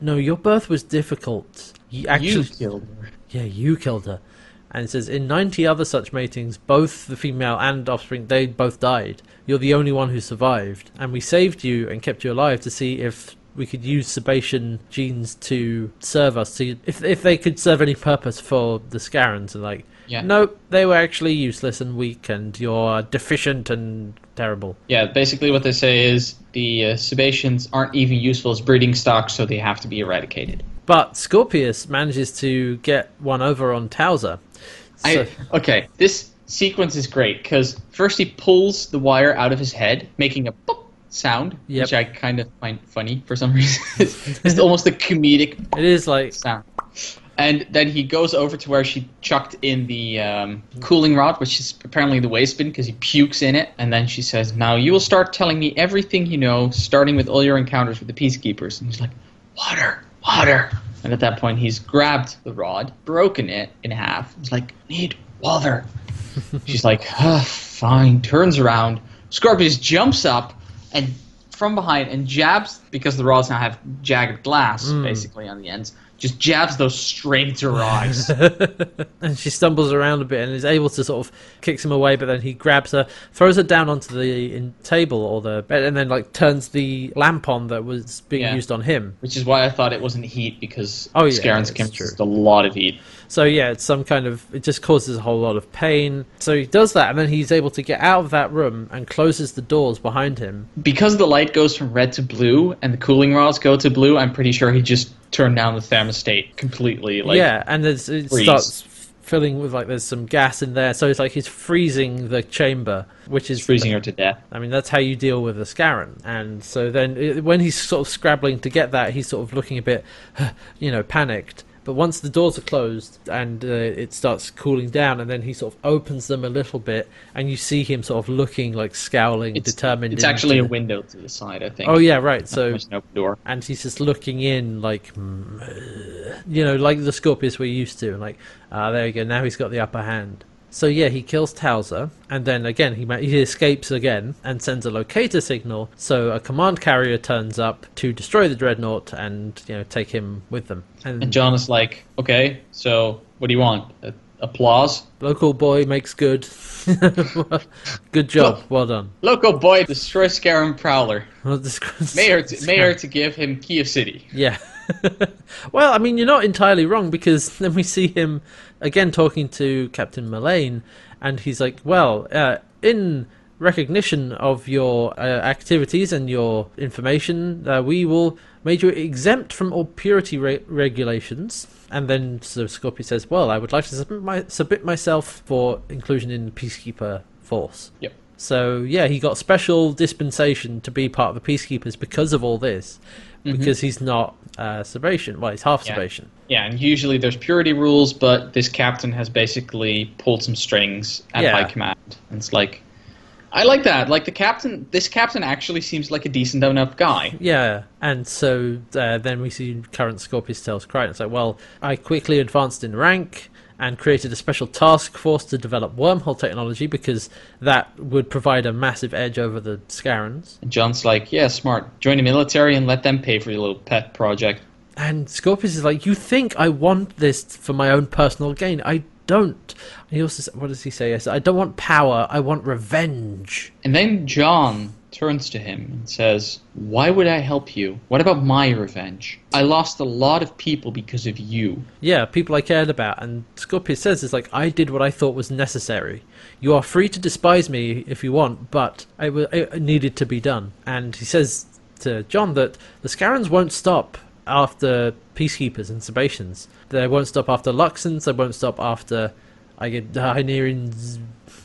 no, your birth was difficult. You actually, you killed her. yeah, you killed her. And it says in 90 other such matings, both the female and offspring, they both died. You're the only one who survived. And we saved you and kept you alive to see if we could use Sebacean genes to serve us. To, if, if they could serve any purpose for the Scarrans. And like, Yeah. nope, they were actually useless and weak and you're deficient and terrible. Yeah, basically what they say is the uh, Sebaceans aren't even useful as breeding stock, so they have to be eradicated. But Scorpius manages to get one over on Tauza. So, I okay. This sequence is great because first he pulls the wire out of his head, making a pop sound, Yep. which I kind of find funny for some reason. it's, almost a comedic It is like sound. And then he goes over to where she chucked in the um, cooling rod, which is apparently the waste bin because he pukes in it. And then she says, Now you will start telling me everything you know, starting with all your encounters with the peacekeepers. And he's like, Water, water. And at that point, he's grabbed the rod, broken it in half. He's like, Need water. She's like, ah, Fine. Turns around. Scorpius jumps up and from behind and jabs, because the rods now have jagged glass hmm. basically on the ends, just jabs those straight to her eyes. and she stumbles around a bit and is able to sort of kicks him away, but then he grabs her, throws her down onto the in, table or the bed, and then like turns the lamp on that was being Yeah. used on him. Which is why I thought it wasn't heat because Oh, yeah, Scarran's chemicals a lot of heat. So yeah, it's some kind of it just causes a whole lot of pain. So he does that, and then he's able to get out of that room and closes the doors behind him. Because the light goes from red to blue and the cooling rods go to blue, I'm pretty sure he just turned down the thermostat completely. Like, yeah, and it freeze. starts filling with like there's some gas in there, so it's like he's freezing the chamber, which is freezing her to death. I mean, that's how you deal with a Scarran. And so then, i- when he's sort of scrabbling to get that, he's sort of looking a bit, you know, panicked. But once the doors are closed and uh, it starts cooling down, and then he sort of opens them a little bit, and you see him sort of looking like scowling, It's, determined. it's actually a window to the side, I think. Oh yeah, right. So much an open door. and he's just looking in like uh, you know like the scorpius we're used to and like ah there you go now he's got the upper hand so yeah he kills Tauza and then again he he escapes again and sends a locator signal so a command carrier turns up to destroy the dreadnought and you know take him with them and, And John is like, okay, so what do you want? Applause? local boy makes good good job well done Local boy, destroys Scarran Prowler. Well, this- Mayor to, mayor to give him Kiev City. Yeah. well, I mean, you're not entirely wrong because then we see him again talking to Captain Mullane, and he's like, "Well, uh, in recognition of your uh, activities and your information, uh, we will make you exempt from all purity re- regulations." And then so Scorpio says, "Well, I would like to submit, my, submit myself for inclusion in the peacekeeper force." Yep. So yeah, he got special dispensation to be part of the peacekeepers because of all this, because he's not uh, Sebacean. Well, he's half Yeah. Sebacean. Yeah, and usually there's purity rules, but this captain has basically pulled some strings at Yeah. high command. And it's like, I like that. Like the captain, this captain actually seems like a decent enough guy. Yeah, and so uh, then we see current Scorpius tells Crichton, it's like, well, I quickly advanced in rank and created a special task force to develop wormhole technology because that would provide a massive edge over the Scarrans. And John's like, yeah, smart. Join the military and let them pay for your little pet project. And Scorpius is like, you think I want this for my own personal gain? I don't. He also, sa- what does he say? He says, I don't want power. I want revenge. And then John turns to him and says, Why would I help you? What about my revenge? I lost a lot of people because of you. Yeah, people I cared about. And Scorpius says, it's like, I did what I thought was necessary. You are free to despise me if you want, but it, wa- it needed to be done. And he says to John that the Scarrans won't stop after Peacekeepers and Sebaceans. They won't stop after Luxans. They won't stop after I get Hynerians,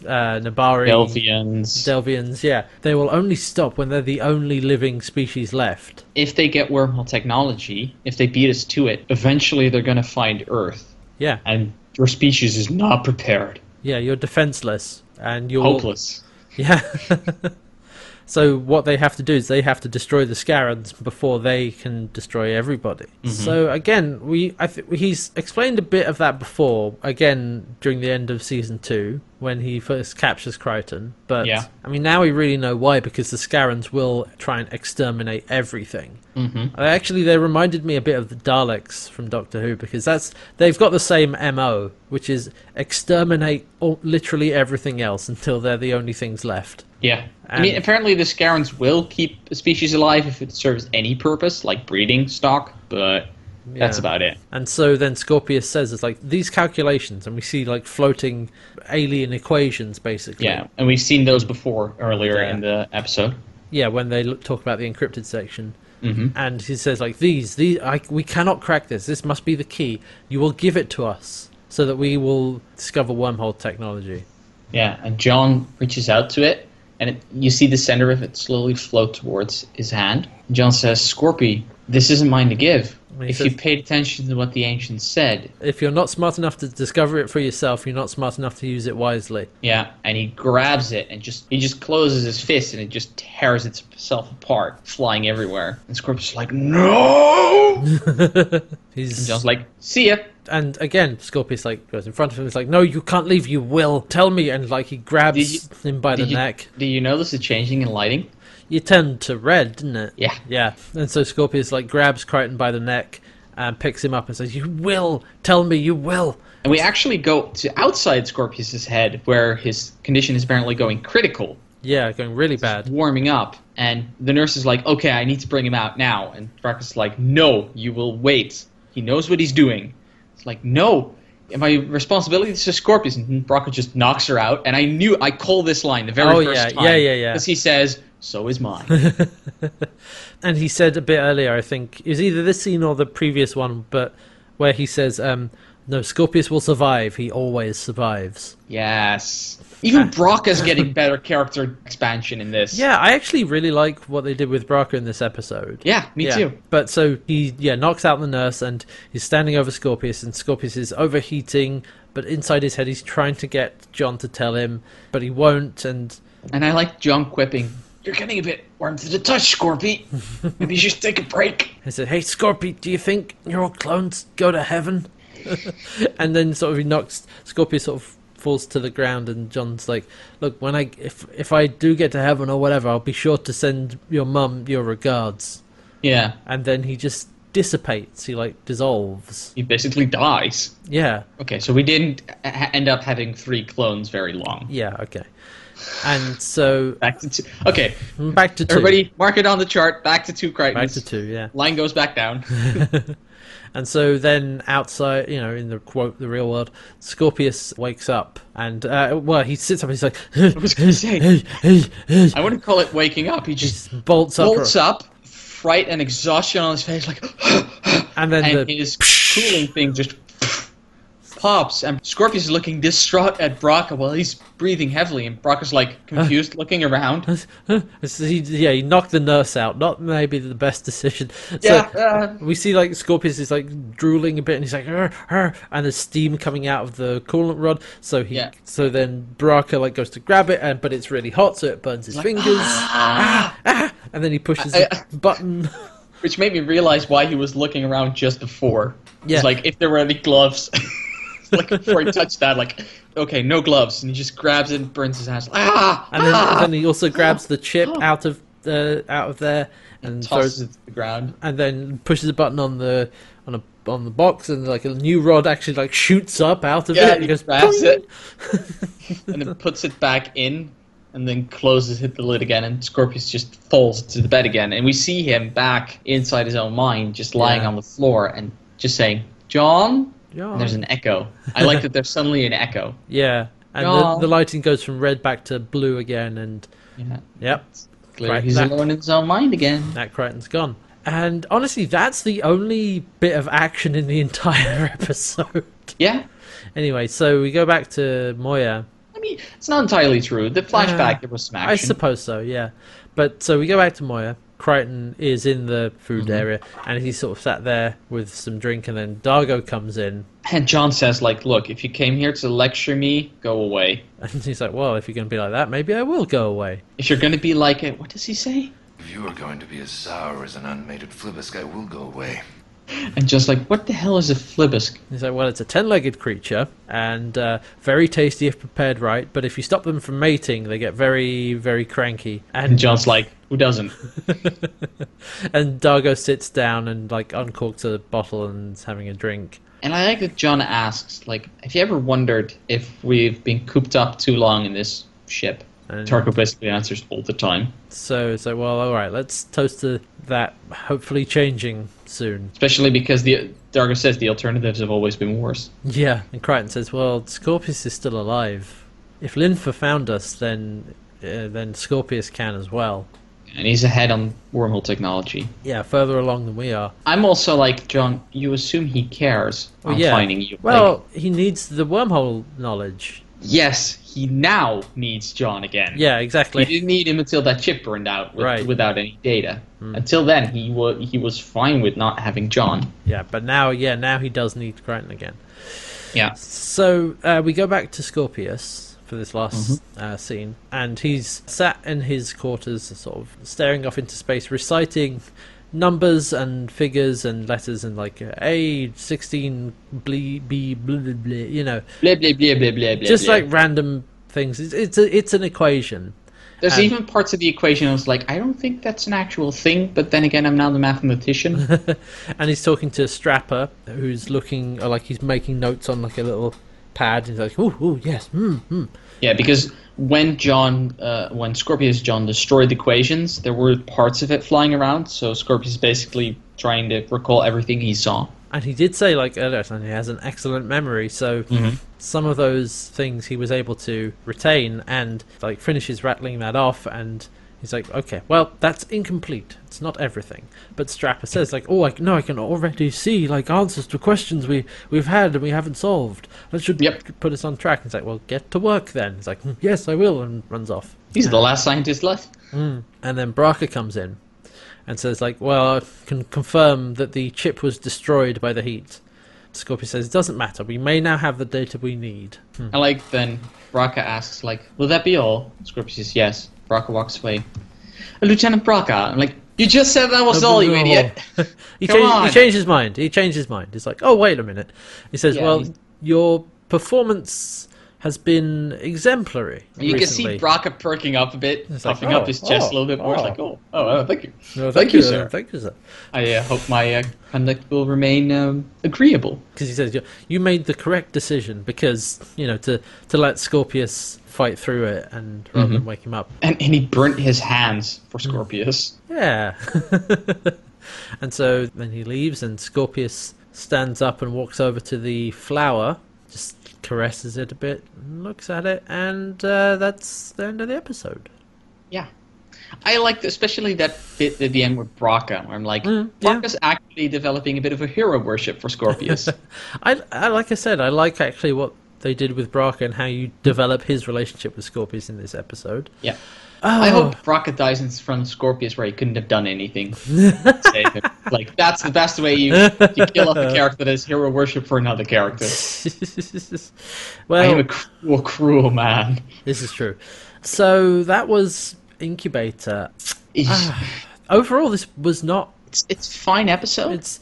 uh, Nebari, Delphians. Delvians. Yeah, they will only stop when they're the only living species left. if they get wormhole technology, if they beat us to it, eventually they're going to find Earth. Yeah, And your species is not prepared. yeah, you're defenseless and you're Hopeless. Yeah. so what they have to do is they have to destroy the Scarrans before they can destroy everybody. So again, we I th- he's explained a bit of that before. Again, during the end of season two, when he first captures Crichton. But Yeah. I mean, now we really know why because the Scarrans will try and exterminate everything. Mm-hmm. Actually, they reminded me a bit of the Daleks from Doctor Who because that's they've got the same MO, which is exterminate all, literally everything else until they're the only things left. Yeah. I mean, apparently the Scarrans will keep a species alive if it serves any purpose, like breeding stock, but that's about it. And so then Scorpius says it's like these calculations, and we see like floating alien equations basically. Yeah, and we've seen those before earlier Yeah. in the episode. Yeah, when they look, talk about the encrypted section. hmm and he says like these these I, we cannot crack this this must be the key you will give it to us so that we will discover wormhole technology Yeah, and John reaches out to it, and it, you see the center of it slowly float towards his hand. John says, Scorpy, this isn't mine to give. He If says- you paid attention to what the ancients said, If you're not smart enough to discover it for yourself, you're not smart enough to use it wisely. yeah, and he grabs it and just he just closes his fist and it just tears itself apart, flying everywhere. And Scorpius like, no. And He's John's like, see ya. and again, Scorpius like goes in front of him. He's like, "No, you can't leave. You will tell me." And like he grabs you- him by the you, neck. Do you notice the changing in lighting? You turned to red, didn't it? Yeah. Yeah. And so Scorpius like grabs Crichton by the neck and picks him up and says, "You will tell me. You will." And we actually go to outside Scorpius's head, where his condition is apparently going critical. Yeah, going really bad. warming up, and the nurse is like, "Okay, I need to bring him out now." And Braca's like, "No, you will wait. He knows what he's doing." It's like, "No, my responsibility is to Scorpius." And Braca's just knocks her out. And I knew I call this line the very Oh, first yeah, time. yeah, yeah, yeah. Because he says, "So is mine." And he said a bit earlier, I think it was either this scene or the previous one, but where he says, um, "No, Scorpius will survive. He always survives." yes. Even Braca's getting better character expansion in this. Yeah, I actually really like what they did with Braca in this episode. Yeah, me yeah. too. But so he yeah knocks out the nurse and he's standing over Scorpius and Scorpius is overheating, but inside his head he's trying to get John to tell him, but he won't. And And I like John quipping, "You're getting a bit warm to the touch, Scorpy. Maybe you should take a break." I said, "Hey Scorpy, do you think your clones go to heaven?" and then sort of he knocks Scorpius sort of falls to the ground and John's like, "Look, when I if if I do get to heaven or whatever, I'll be sure to send your mum your regards." Yeah, And then he just dissipates. He like dissolves. he basically dies. Yeah. Okay, so we didn't ha- end up having three clones very long. Yeah, okay. And so Back to two. Okay, back to two. everybody, mark it on the chart. Back to two Crichtons. back to two, yeah. Line goes back down. And so then outside, you know, in the quote, the real world, Scorpius wakes up and uh, well, he sits up and he's like, I was say. hey, hey, hey. I wouldn't call it waking up. He just bolts up, bolts up, fright and exhaustion on his face, like, and then and the his cooling thing just pops. And Scorpius is looking distraught at Braca while he's breathing heavily, and Braca's like confused, looking around. So he, yeah, he knocked the nurse out. Not maybe the best decision. So Yeah, uh, we see like Scorpius is like drooling a bit, and he's like, and there's steam coming out of the coolant rod. So he, Yeah. so then Braca like goes to grab it, and but it's really hot, so it burns his fingers. Ah, ah, and then he pushes I- the button. which made me realize why he was looking around just before. Yeah. It's like if there were any gloves. like before he touched that, like okay, no gloves, and he just grabs it and burns his hands. Ah! And then, ah! then he also grabs the chip out of the out of there and tosses throws, it to the ground. and then pushes a button on the on a on the box, and like a new rod actually like shoots up out of Yeah, it. he It goes grabs it and then puts it back in, and then closes hit the lid again, and Scorpius just falls to the bed again, and we see him back inside his own mind, just lying Yeah. on the floor and just saying, "John." Yeah. And there's an echo. I like that there's suddenly an echo. Yeah, and the, the lighting goes from red back to blue again, and Yeah. yep, Clear Right, he's that- alone in his own mind again. that Crichton's gone. And honestly, that's the only bit of action in the entire episode. Yeah. anyway, so we go back to Moya. I mean, it's not entirely true. The flashback, Uh, there was some I suppose so, yeah. But so we go back to Moya. Crichton is in the food Mm-hmm. area, and he's sort of sat there with some drink, and then Dargo comes in, and John says, like, look, if you came here to lecture me, go away. and he's like, "Well, if you're going to be like that, maybe I will go away." If you're going to be like, it, what does he say? If you are going to be as sour as an unmated flibisk, I will go away. And just like, what the hell is a flibisk? He's like, "Well, it's a ten-legged creature, and uh, very tasty if prepared right. But if you stop them from mating, they get very, very cranky." And And John's like, who doesn't? and Dargo sits down and like uncorks a bottle and is having a drink. And I like that John asks, like, have you ever wondered if we've been cooped up too long in this ship? And Dargo basically answers all the time, So it's like, well, all right, let's toast to that. Hopefully, changing soon. especially because the Dargo says the alternatives have always been worse. Yeah, and Crichton says, "Well, Scorpius is still alive. If Linfer found us, then uh, then Scorpius can as well. And he's ahead on wormhole technology. Yeah, further along than we are. I'm also like, John, you assume he cares Well, on yeah. finding you. Well, he needs the wormhole knowledge. yes, he now needs John again. Yeah, exactly. He didn't need him until that chip burned out with, Right. Without any data. Until then, he was he was fine with not having John. Yeah, but now, yeah, now he does need Crichton again. Yeah. So uh, we go back to Scorpius for this last uh, scene, and he's sat in his quarters, sort of staring off into space, reciting numbers and figures and letters and like uh, A sixteen B B blah, blah, blah, you know, Blah blah blah blah blah just like random things. It's it's, a, it's an equation. There's and- even parts of the equation I was like, I don't think that's an actual thing. But then again, I'm not a mathematician. and he's talking to a Strapper, who's looking like he's making notes on like a little pad. And He's like, "Ooh, ooh, yes, hmm, hmm." Yeah, because when John, uh, when Scorpius John destroyed the equations, there were parts of it flying around. So Scorpius is basically trying to recall everything he saw. And he did say like earlier, and he has an excellent memory. So some of those things he was able to retain, and like finishes rattling that off, and he's like, "Okay, well, that's incomplete. It's not everything." But Strapper says like, "Oh, I no, I can already see like answers to questions we we've had and we haven't solved. That should Yep. put us on track." He's like, "Well, get to work then." He's like, "Hmm, "Yes, I will," and runs off. He's the last scientist left. And then Braca comes in and says, like, well, I can confirm that the chip was destroyed by the heat. Scorpio says, it doesn't matter. We may now have the data we need. Hmm. And like then Braca asks like, "Will that be all?" Scorpius says, "Yes." Braca walks away. Lieutenant Braca, I'm like, "You just said that was all, you idiot." he, changed, he changed his mind. He changed his mind. He's like, oh, wait a minute. He says, Yeah, well, he's- your performance has been exemplary. You recently. can see Braca perking up a bit, It's like, oh, up his chest oh, a little bit more. oh. It's like, "Oh, oh, oh, thank you." No, Thank you, uh, sir. Thank you, sir. I uh, hope my uh, conduct will remain um, agreeable. Because he says, you, you made the correct decision because, you know, to, to let Scorpius fight through it and rather Mm-hmm. than wake him up. And, and he burnt his hands for Hmm. Scorpius. Yeah. and so then he leaves, and Scorpius stands up and walks over to the flower, just caresses it a bit, looks at it, and uh, that's the end of the episode. Yeah. I like especially that bit at the end with Braca, where I'm like, Mm, yeah. Braca's actually developing a bit of a hero worship for Scorpius. I, I like I said, I like actually what they did with Braca and how you develop his relationship with Scorpius in this episode. yeah. Oh, I hope Braca dies in front of Scorpius where he couldn't have done anything. to save him. Like, that's the best way you, you kill off a character that is hero worship for another character. well, I am a cruel, cruel man. this is true. So that was Incubator. It's, ah. Overall, this was not it's, it's fine episode. it's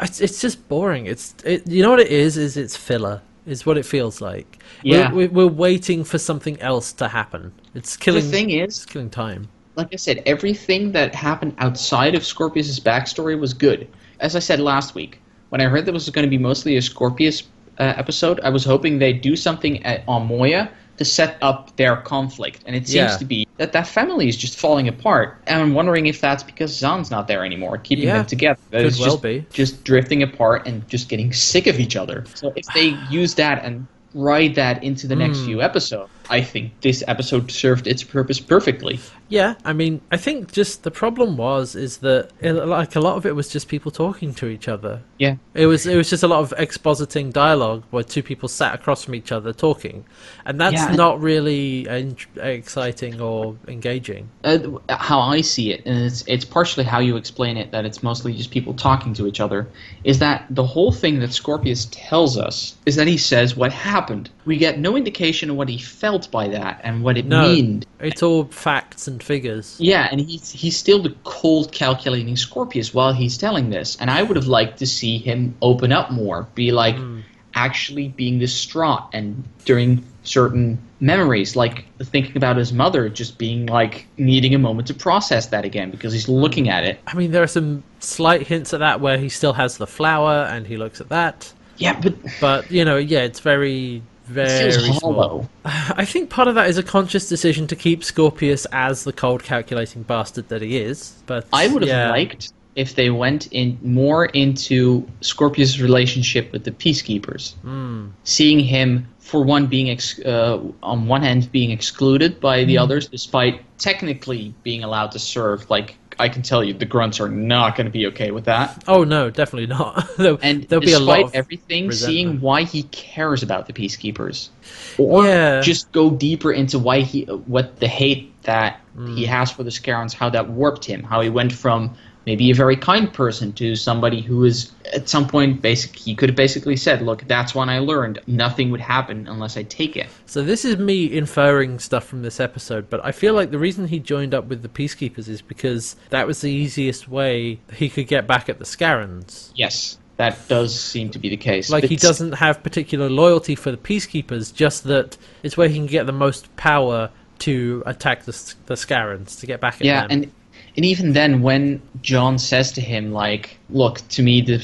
it's, it's just boring. It's it, you know what it is is it's filler. Is what it feels like. Yeah. we're, we're, waiting for something else to happen. It's killing. the thing is, it's killing time. like I said, everything that happened outside of Scorpius' backstory was good. As I said last week, when I heard that was going to be mostly a Scorpius uh, episode, I was hoping they'd do something at, on Moya to set up their conflict. And it seems Yeah. to be that that family is just falling apart. And I'm wondering if that's because Zhaan's not there anymore, keeping Yeah. them together. That Could well just, be. just drifting apart and just getting sick of each other. So if they use that and ride that into the Hmm. next few episodes, I think this episode served its purpose perfectly. Yeah, I mean, I think just the problem was is that it, like a lot of it was just people talking to each other. Yeah. It was it was just a lot of expositing dialogue where two people sat across from each other talking, and that's Yeah. not really in- exciting or engaging. uh, how I see it, and it's it's partially how you explain it that it's mostly just people talking to each other, is that the whole thing that Scorpius tells us is that he says what happened. We get no indication of what he felt by that and what it No, meant. it's all facts and figures. Yeah, and he's he's still the cold, calculating Scorpius while he's telling this, and I would have liked to see him open up more, be like hmm. actually being distraught, and during certain memories, like thinking about his mother, just being like needing a moment to process that again because he's looking at it. I mean, there are some slight hints at that where he still has the flower and he looks at that, Yeah, but but you know, yeah, it's very very feels small. hollow. I think part of that is a conscious decision to keep Scorpius as the cold, calculating bastard that he is. But I would have yeah. liked if they went in more into Scorpius' relationship with the peacekeepers, Hmm. seeing him for one being ex- uh, on one hand being excluded by the others, despite technically being allowed to serve like I can tell you the grunts are not going to be okay with that. Oh no, definitely not. there'll, And there'll be a despite lot of everything, resentment. seeing why he cares about the peacekeepers, or Yeah. just go deeper into why he, what the hate that Mm. he has for the Scarrans, how that warped him, how he went from maybe a very kind person to somebody who is at some point basic. He could have basically said, "Look, that's when I learned nothing would happen unless I take it." So this is me inferring stuff from this episode, but I feel like the reason he joined up with the peacekeepers is because that was the easiest way he could get back at the Scarrans. Yes, that does seem to be the case. Like But he doesn't have particular loyalty for the peacekeepers, just that it's where he can get the most power to attack the the Scarrans to get back at Yeah, them. and and even then, when John says to him, like, "Look, to me, the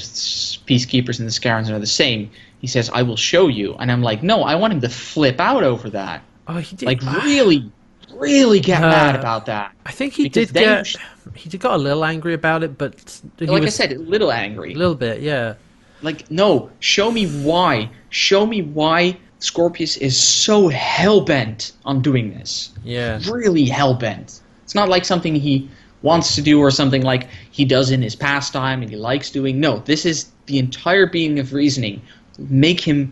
peacekeepers and the Scarrans are the same," he says, "I will show you," and I'm like, "No, I want him to flip out over that, oh, he did. like, really, really get Uh, mad about that." I think he because did get sh- he did got a little angry about it, but he Like I said, a little angry. a little bit, yeah. Like, no, show me why. Show me why Scorpius is so hell bent on doing this. Yeah. Really hell bent. It's not like something he wants to do or something like he does in his pastime and he likes doing. No, this is the entire being of reasoning. Make him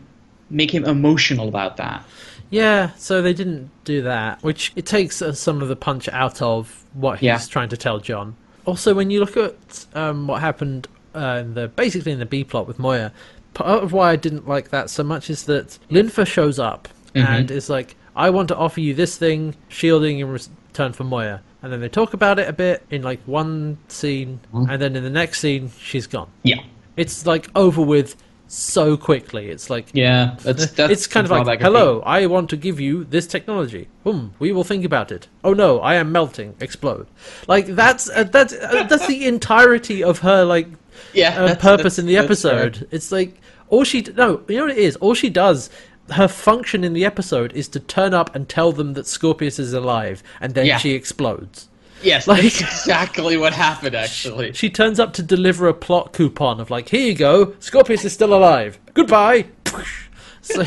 make him emotional about that. Yeah, so they didn't do that, which it takes uh, some of the punch out of what he's Yeah. trying to tell John. Also, when you look at um, what happened uh, in the basically in the B plot with Moya, part of why I didn't like that so much is that Linfer shows up and is like, "I want to offer you this thing, shielding in return for Moya," and then they talk about it a bit in like one scene, and then in the next scene, she's gone. Yeah. It's like over with so quickly. It's like Yeah, that's that's it's kind of like, hello, I want to give you this technology. Hmm, we will think about it. Oh no, I am melting. Explode. Like that's uh, that's uh, that's the entirety of her like. Yeah, uh, purpose in the episode. It's like all she no, you know what it is. All she does. Her function in the episode is to turn up and tell them that Scorpius is alive, and then Yeah. she explodes. Yes, Like- that's exactly what happened. Actually, She turns up to deliver a plot coupon of like, here you go, Scorpius is still alive. Goodbye. So,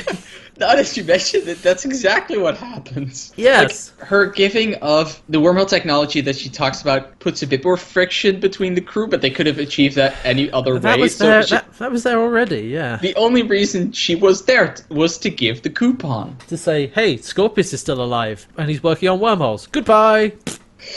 now that you mentioned it, that's exactly what happens. Yes. Like, her giving of the wormhole technology that she talks about puts a bit more friction between the crew, but they could have achieved that any other that way. was so there. she- That, that was there already. Yeah. the only reason she was there t- was to give the coupon. to say, "Hey, Scorpius is still alive and he's working on wormholes. Goodbye."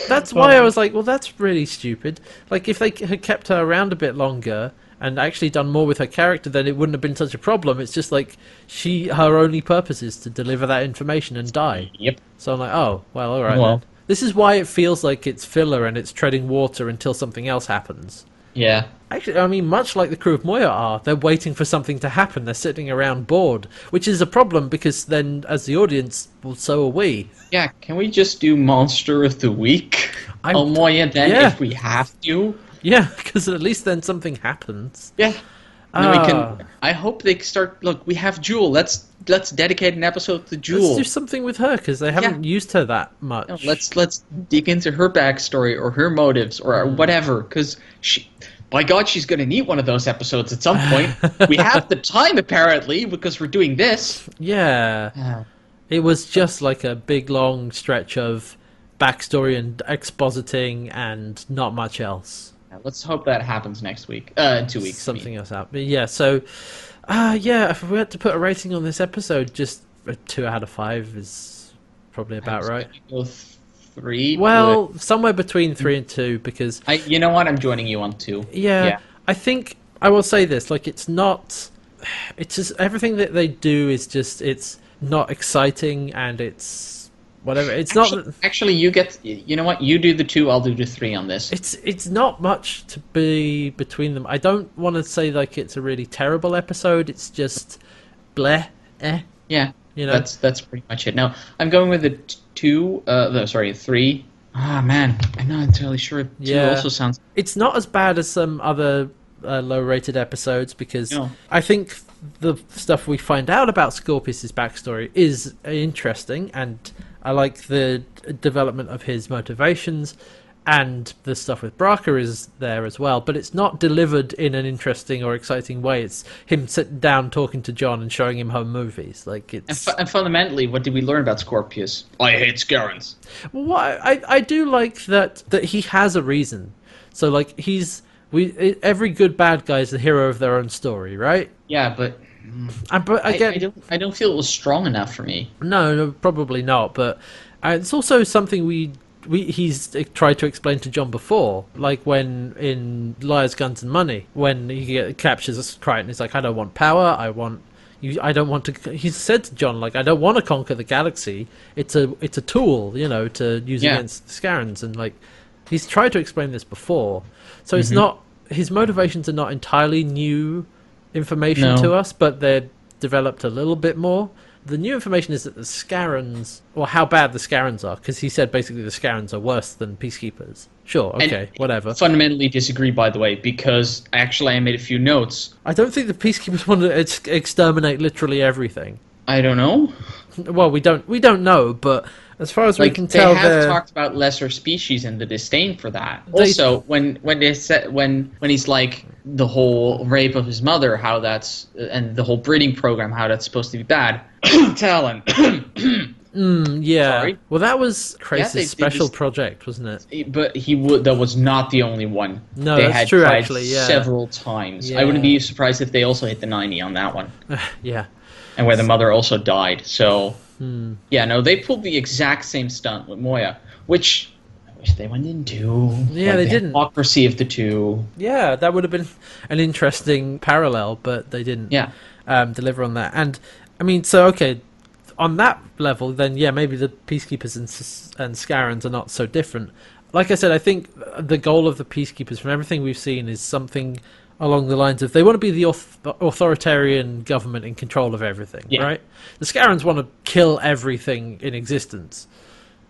That's why I was like, "Well, that's really stupid." Like, if they had kept her around a bit longer and actually done more with her character, then it wouldn't have been such a problem. It's just like she, her only purpose is to deliver that information and die. Yep. So I'm like, "Oh, well, all right." Well. then. This is why it feels like it's filler and it's treading water until something else happens. Yeah. Actually, I mean, much like the crew of Moya are, they're waiting for something to happen. They're sitting around bored, which is a problem because then, as the audience, well, so are we. Yeah, can we just do Monster of the Week? I'm- on Moya then yeah. if we have to? Yeah, because at least then something happens. Yeah. Then we Ah. can I hope they start look, we have Jewel. Let's let's dedicate an episode to Jewel. Let's do something with her because they haven't used her that much. No, let's let's dig into her backstory or her motives or Hmm. whatever because she by god she's going to need one of those episodes at some point we have the time apparently because we're doing this Yeah, Yeah. it was just like a big long stretch of backstory and expositing and not much else. Let's hope that happens next week uh in two weeks Something else out. But yeah, so uh yeah, if we had to put a rating on this episode, just a two out of five is probably about right. go three Well, somewhere between three and two because I, you know what i'm joining you on two yeah, Yeah. I think I will say this: like, it's not. It's just everything that they do is just it's not exciting and it's whatever. It's actually, not. actually you get you know what you do the two i'll do the three on this It's it's not much to be between them. I don't want to say like it's a really terrible episode. It's just bleh, eh. yeah You know, that's that's pretty much it now i'm going with the two uh the, sorry three ah man i'm not entirely sure two Yeah. also sounds it's not as bad as some other uh, low-rated episodes because No. I think the stuff we find out about Scorpius's backstory is interesting, and I like the development of his motivations. and the stuff with Braca is there as well, but it's not delivered in an interesting or exciting way. It's him sitting down talking to John and showing him home movies. Like And, it's fu- and fundamentally, what did we learn about Scorpius? I hate Scarrans. well, I I do like that that he has a reason. So like he's we every good bad guy is the hero of their own story, right? Yeah, but And but I, again, I don't. I don't feel it was strong enough for me. No, no, probably not. But uh, it's also something we we he's uh, tried to explain to John before, like when in Liars, Guns, and Money, when he captures Crichton, he's like, I don't want power. I want you. I don't want to. He said to John, like, I don't want to conquer the galaxy. It's a it's a tool, you know, to use Yeah. against Scarrans, and like he's tried to explain this before. So it's not his motivations are not entirely new information No. to us, but they're developed a little bit more. The new information is that the Scarrans, or how bad the Scarrans are, because he said basically the Scarrans are worse than peacekeepers. Sure, And okay, whatever. Fundamentally disagree, by the way, because actually I made a few notes. I don't think the peacekeepers want to ex- exterminate literally everything. I don't know. Well, we don't we don't know, but as far as we Like can they tell, have they're- talked about lesser species and the disdain for that. They- also, when when they said when when he's like the whole rape of his mother, how that's and the whole breeding program, how that's supposed to be bad. Talyn. Mm, yeah. Sorry. Well, that was Crais's they- they special project, wasn't it? but he would. That was not the only one. No, they that's had true, tried actually, yeah. several times. Yeah. I wouldn't be surprised if they also hit the ninety on that one, yeah. and where the mother also died. So, Hmm. yeah, no, they pulled the exact same stunt with Moya, which I wish they went into. Yeah, Like, they the didn't. Hypocrisy of the two. Yeah, that would have been an interesting parallel, but they didn't. Yeah. um, deliver on that. And I mean, so okay, on that level, then yeah, maybe the peacekeepers and and Scarrans are not so different. Like I said, I think the goal of the peacekeepers, from everything we've seen, is something along the lines of they want to be the auth- authoritarian government in control of everything, Yeah. right? The Scarrans want to kill everything in existence,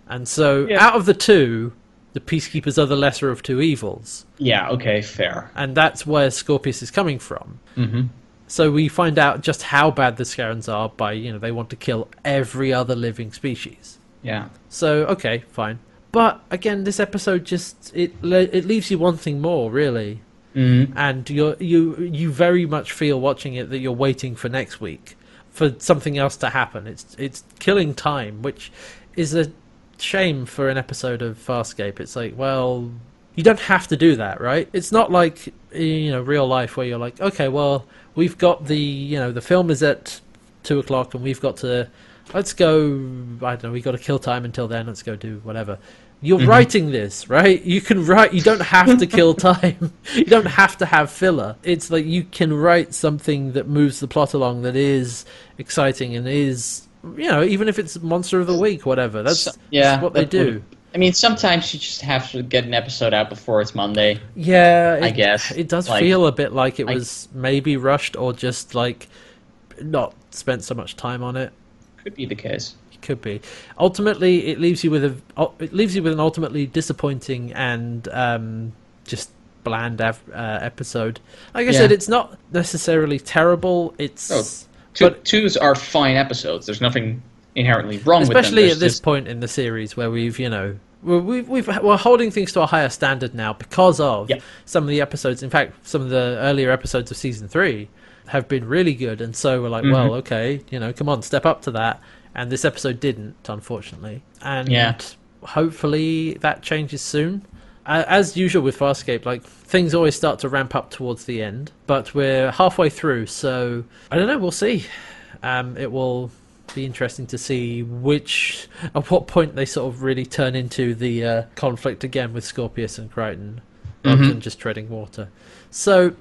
and so Yeah. out of the two, the peacekeepers are the lesser of two evils, Yeah. Okay. Fair. and that's where Scorpius is coming from. Mm-hmm. So we find out just how bad the Scarrans are by, you know, they want to kill every other living species. Yeah. So, okay, fine. But again, this episode just it le- it leaves you wanting more, really. Mm-hmm. And you you you very much feel watching it that you're waiting for next week for something else to happen. It's it's killing time, which is a shame for an episode of Farscape. It's like, well, you don't have to do that, right? It's not like you know real life where you're like, okay, well, we've got the you know the film is at two o'clock and we've got to let's go. I don't know. We've got to kill time until then. Let's go do whatever. You're mm-hmm. writing this, right? You can write. You don't have to kill time. you don't have to have filler. It's like you can write something that moves the plot along that is exciting and is you know even if it's monster of the week, whatever. That's, So- yeah, that's what they do. would- I mean, sometimes you just have to get an episode out before it's Monday. Yeah, it, I guess. it does Like- feel a bit like it I- was maybe rushed or just like not spent so much time on it. Could be the case. It could be. Ultimately, it leaves you with a it leaves you with an ultimately disappointing and um, just bland av- uh, episode. Like I Yeah. said, it's not necessarily terrible. It's Oh, Two, But- twos are fine episodes. There's nothing inherently wrong with them. especially There's at this just- point in the series where we've you know we're, we've, we've we're holding things to a higher standard now because of Yep. some of the episodes in fact some of the earlier episodes of season three have been really good and so we're like Mm-hmm. well okay you know come on step up to that and this episode didn't unfortunately and Yeah. hopefully that changes soon as usual with Farscape, like things always start to ramp up towards the end, but we're halfway through, so I don't know. We'll see. Um, it will be interesting to see which at what point they sort of really turn into the uh, conflict again with Scorpius and Crichton, rather Mhm. than just treading water. So,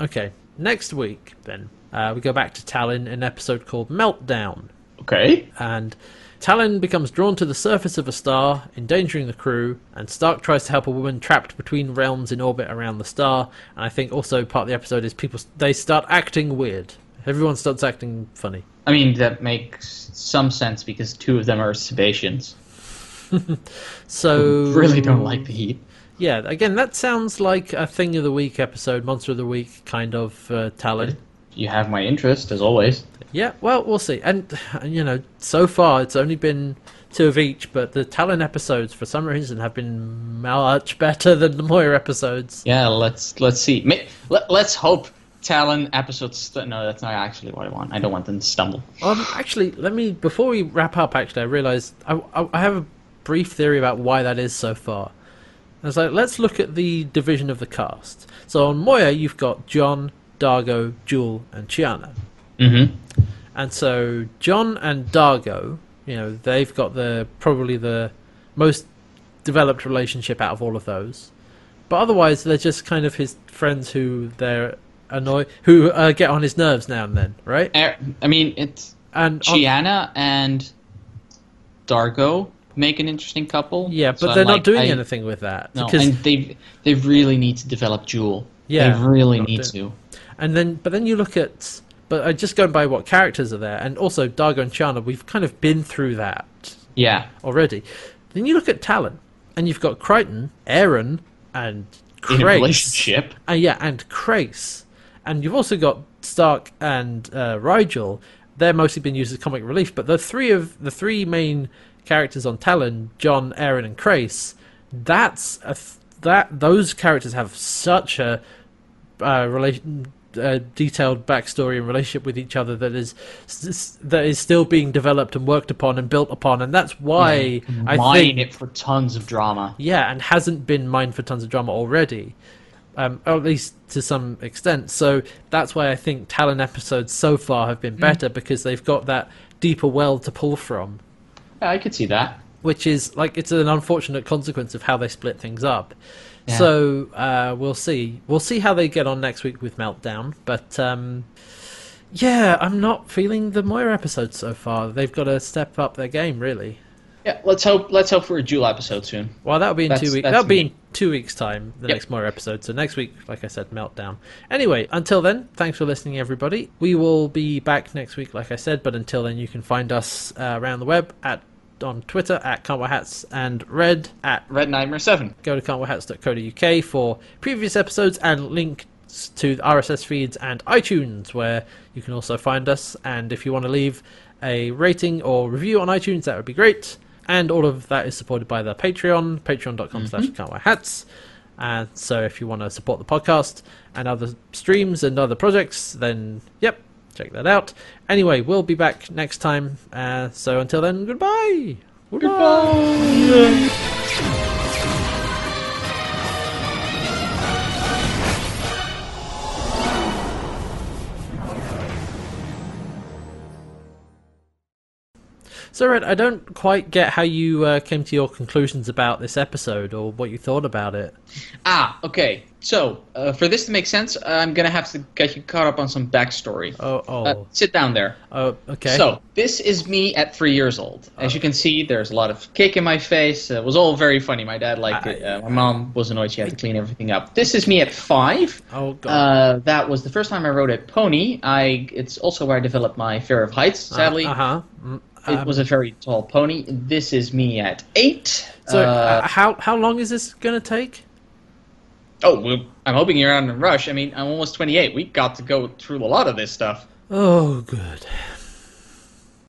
okay, next week then uh, we go back to Talyn, an episode called Meltdown Okay. and Talyn becomes drawn to the surface of a star, endangering the crew, and Stark tries to help a woman trapped between realms in orbit around the star. And I think also part of the episode is people they start acting weird. Everyone starts acting funny. I mean, that makes some sense because two of them are Sebaceans. So Really don't like the heat. Yeah, again, that sounds like a thing of the week episode, monster of the week kind of uh, Talyn. you have my interest as always. Yeah, well, we'll see. And, you know, so far it's only been two of each, but the Talyn episodes, for some reason, have been much better than the Moya episodes. Yeah, let's let's see. Let, let's hope Talyn episodes. St- no, that's not actually what I want. I don't want them to stumble. Um, actually, let me before we wrap up. Actually, I realised I, I, I have a brief theory about why that is so far. I was like, let's look at the division of the cast. So on Moya, you've got John, Dargo, Jool, and Chiana. Mm-hmm. And so John and Dargo, you know, they've got the probably the most developed relationship out of all of those. But otherwise, they're just kind of his friends who they're annoy, who uh, get on his nerves now and then, right? I mean, it's And on- Chiana and Dargo make an interesting couple. yeah, but So, they're like, not doing I- anything with that No, because and they they really need to develop Jool. Yeah, they really need to. And then, but then you look at, but I just going by what characters are there, and also Dargo and Chiana, we've kind of been through that Yeah, already. Then you look at Talyn, and you've got Crichton, Aeryn, and in a relationship. Uh, yeah, and Crais. And you've also got Stark and uh, Rygel. They're mostly been used as comic relief, but the three of the three main characters on Talyn, John, Aeryn, and Crais, that's a th- that those characters have such a uh, relation. Uh, detailed backstory and relationship with each other that is that is still being developed and worked upon and built upon, and that's why I Mine think it for tons of drama. yeah, and hasn't been mined for tons of drama already, um, or at least to some extent. So that's why I think Talyn episodes so far have been better because they've got that deeper well to pull from, Yeah, I could see that. which is like it's an unfortunate consequence of how they split things up. Yeah. So uh, we'll see. We'll see how they get on next week with Meltdown, but. Um, yeah, I'm not feeling the Moya episode so far. They've got to step up their game, really. Yeah, let's hope let's hope for a Jool episode soon. Well, that'll be in That's- two weeks. That'll be in two weeks' time. The Yep. next Moya episode. So next week, like I said, meltdown. Anyway, until then, thanks for listening, everybody. We will be back next week, like I said. But until then, you can find us uh, around the web at on Twitter at Can't Hats and Red at Red Nightmare Seven. go to can'twearhats.co.uk for previous episodes and links to the RSS feeds and iTunes, where you can also find us. And if you want to leave a rating or review on iTunes, that would be great. And all of that is supported by the Patreon, patreon.com slash mm-hmm. hats. And so if you want to support the podcast and other streams and other projects, then yep, check that out. Anyway, we'll be back next time. Uh, so until then, goodbye. Goodbye. So, Red, I don't quite get how you uh, came to your conclusions about this episode or what you thought about it. Ah, okay. So uh, for this to make sense, I'm gonna have to get you caught up on some backstory. Oh, oh, Uh, sit down there. oh okay. So this is me at three years old. As you can see, there's a lot of cake in my face. It was all very funny. My dad liked it. Uh, my mom was annoyed. She had to clean everything up. This is me at five. oh god. Uh, that was the first time I rode a pony. I. It's also where I developed my fear of heights. Sadly, Uh huh. Mm, it um, was a very tall pony. This is me at eight. So, Uh, uh, how how long is this going to take? oh, well, I'm hoping you're on a rush. I mean, I'm almost 28. We got to go through a lot of this stuff. Oh, good.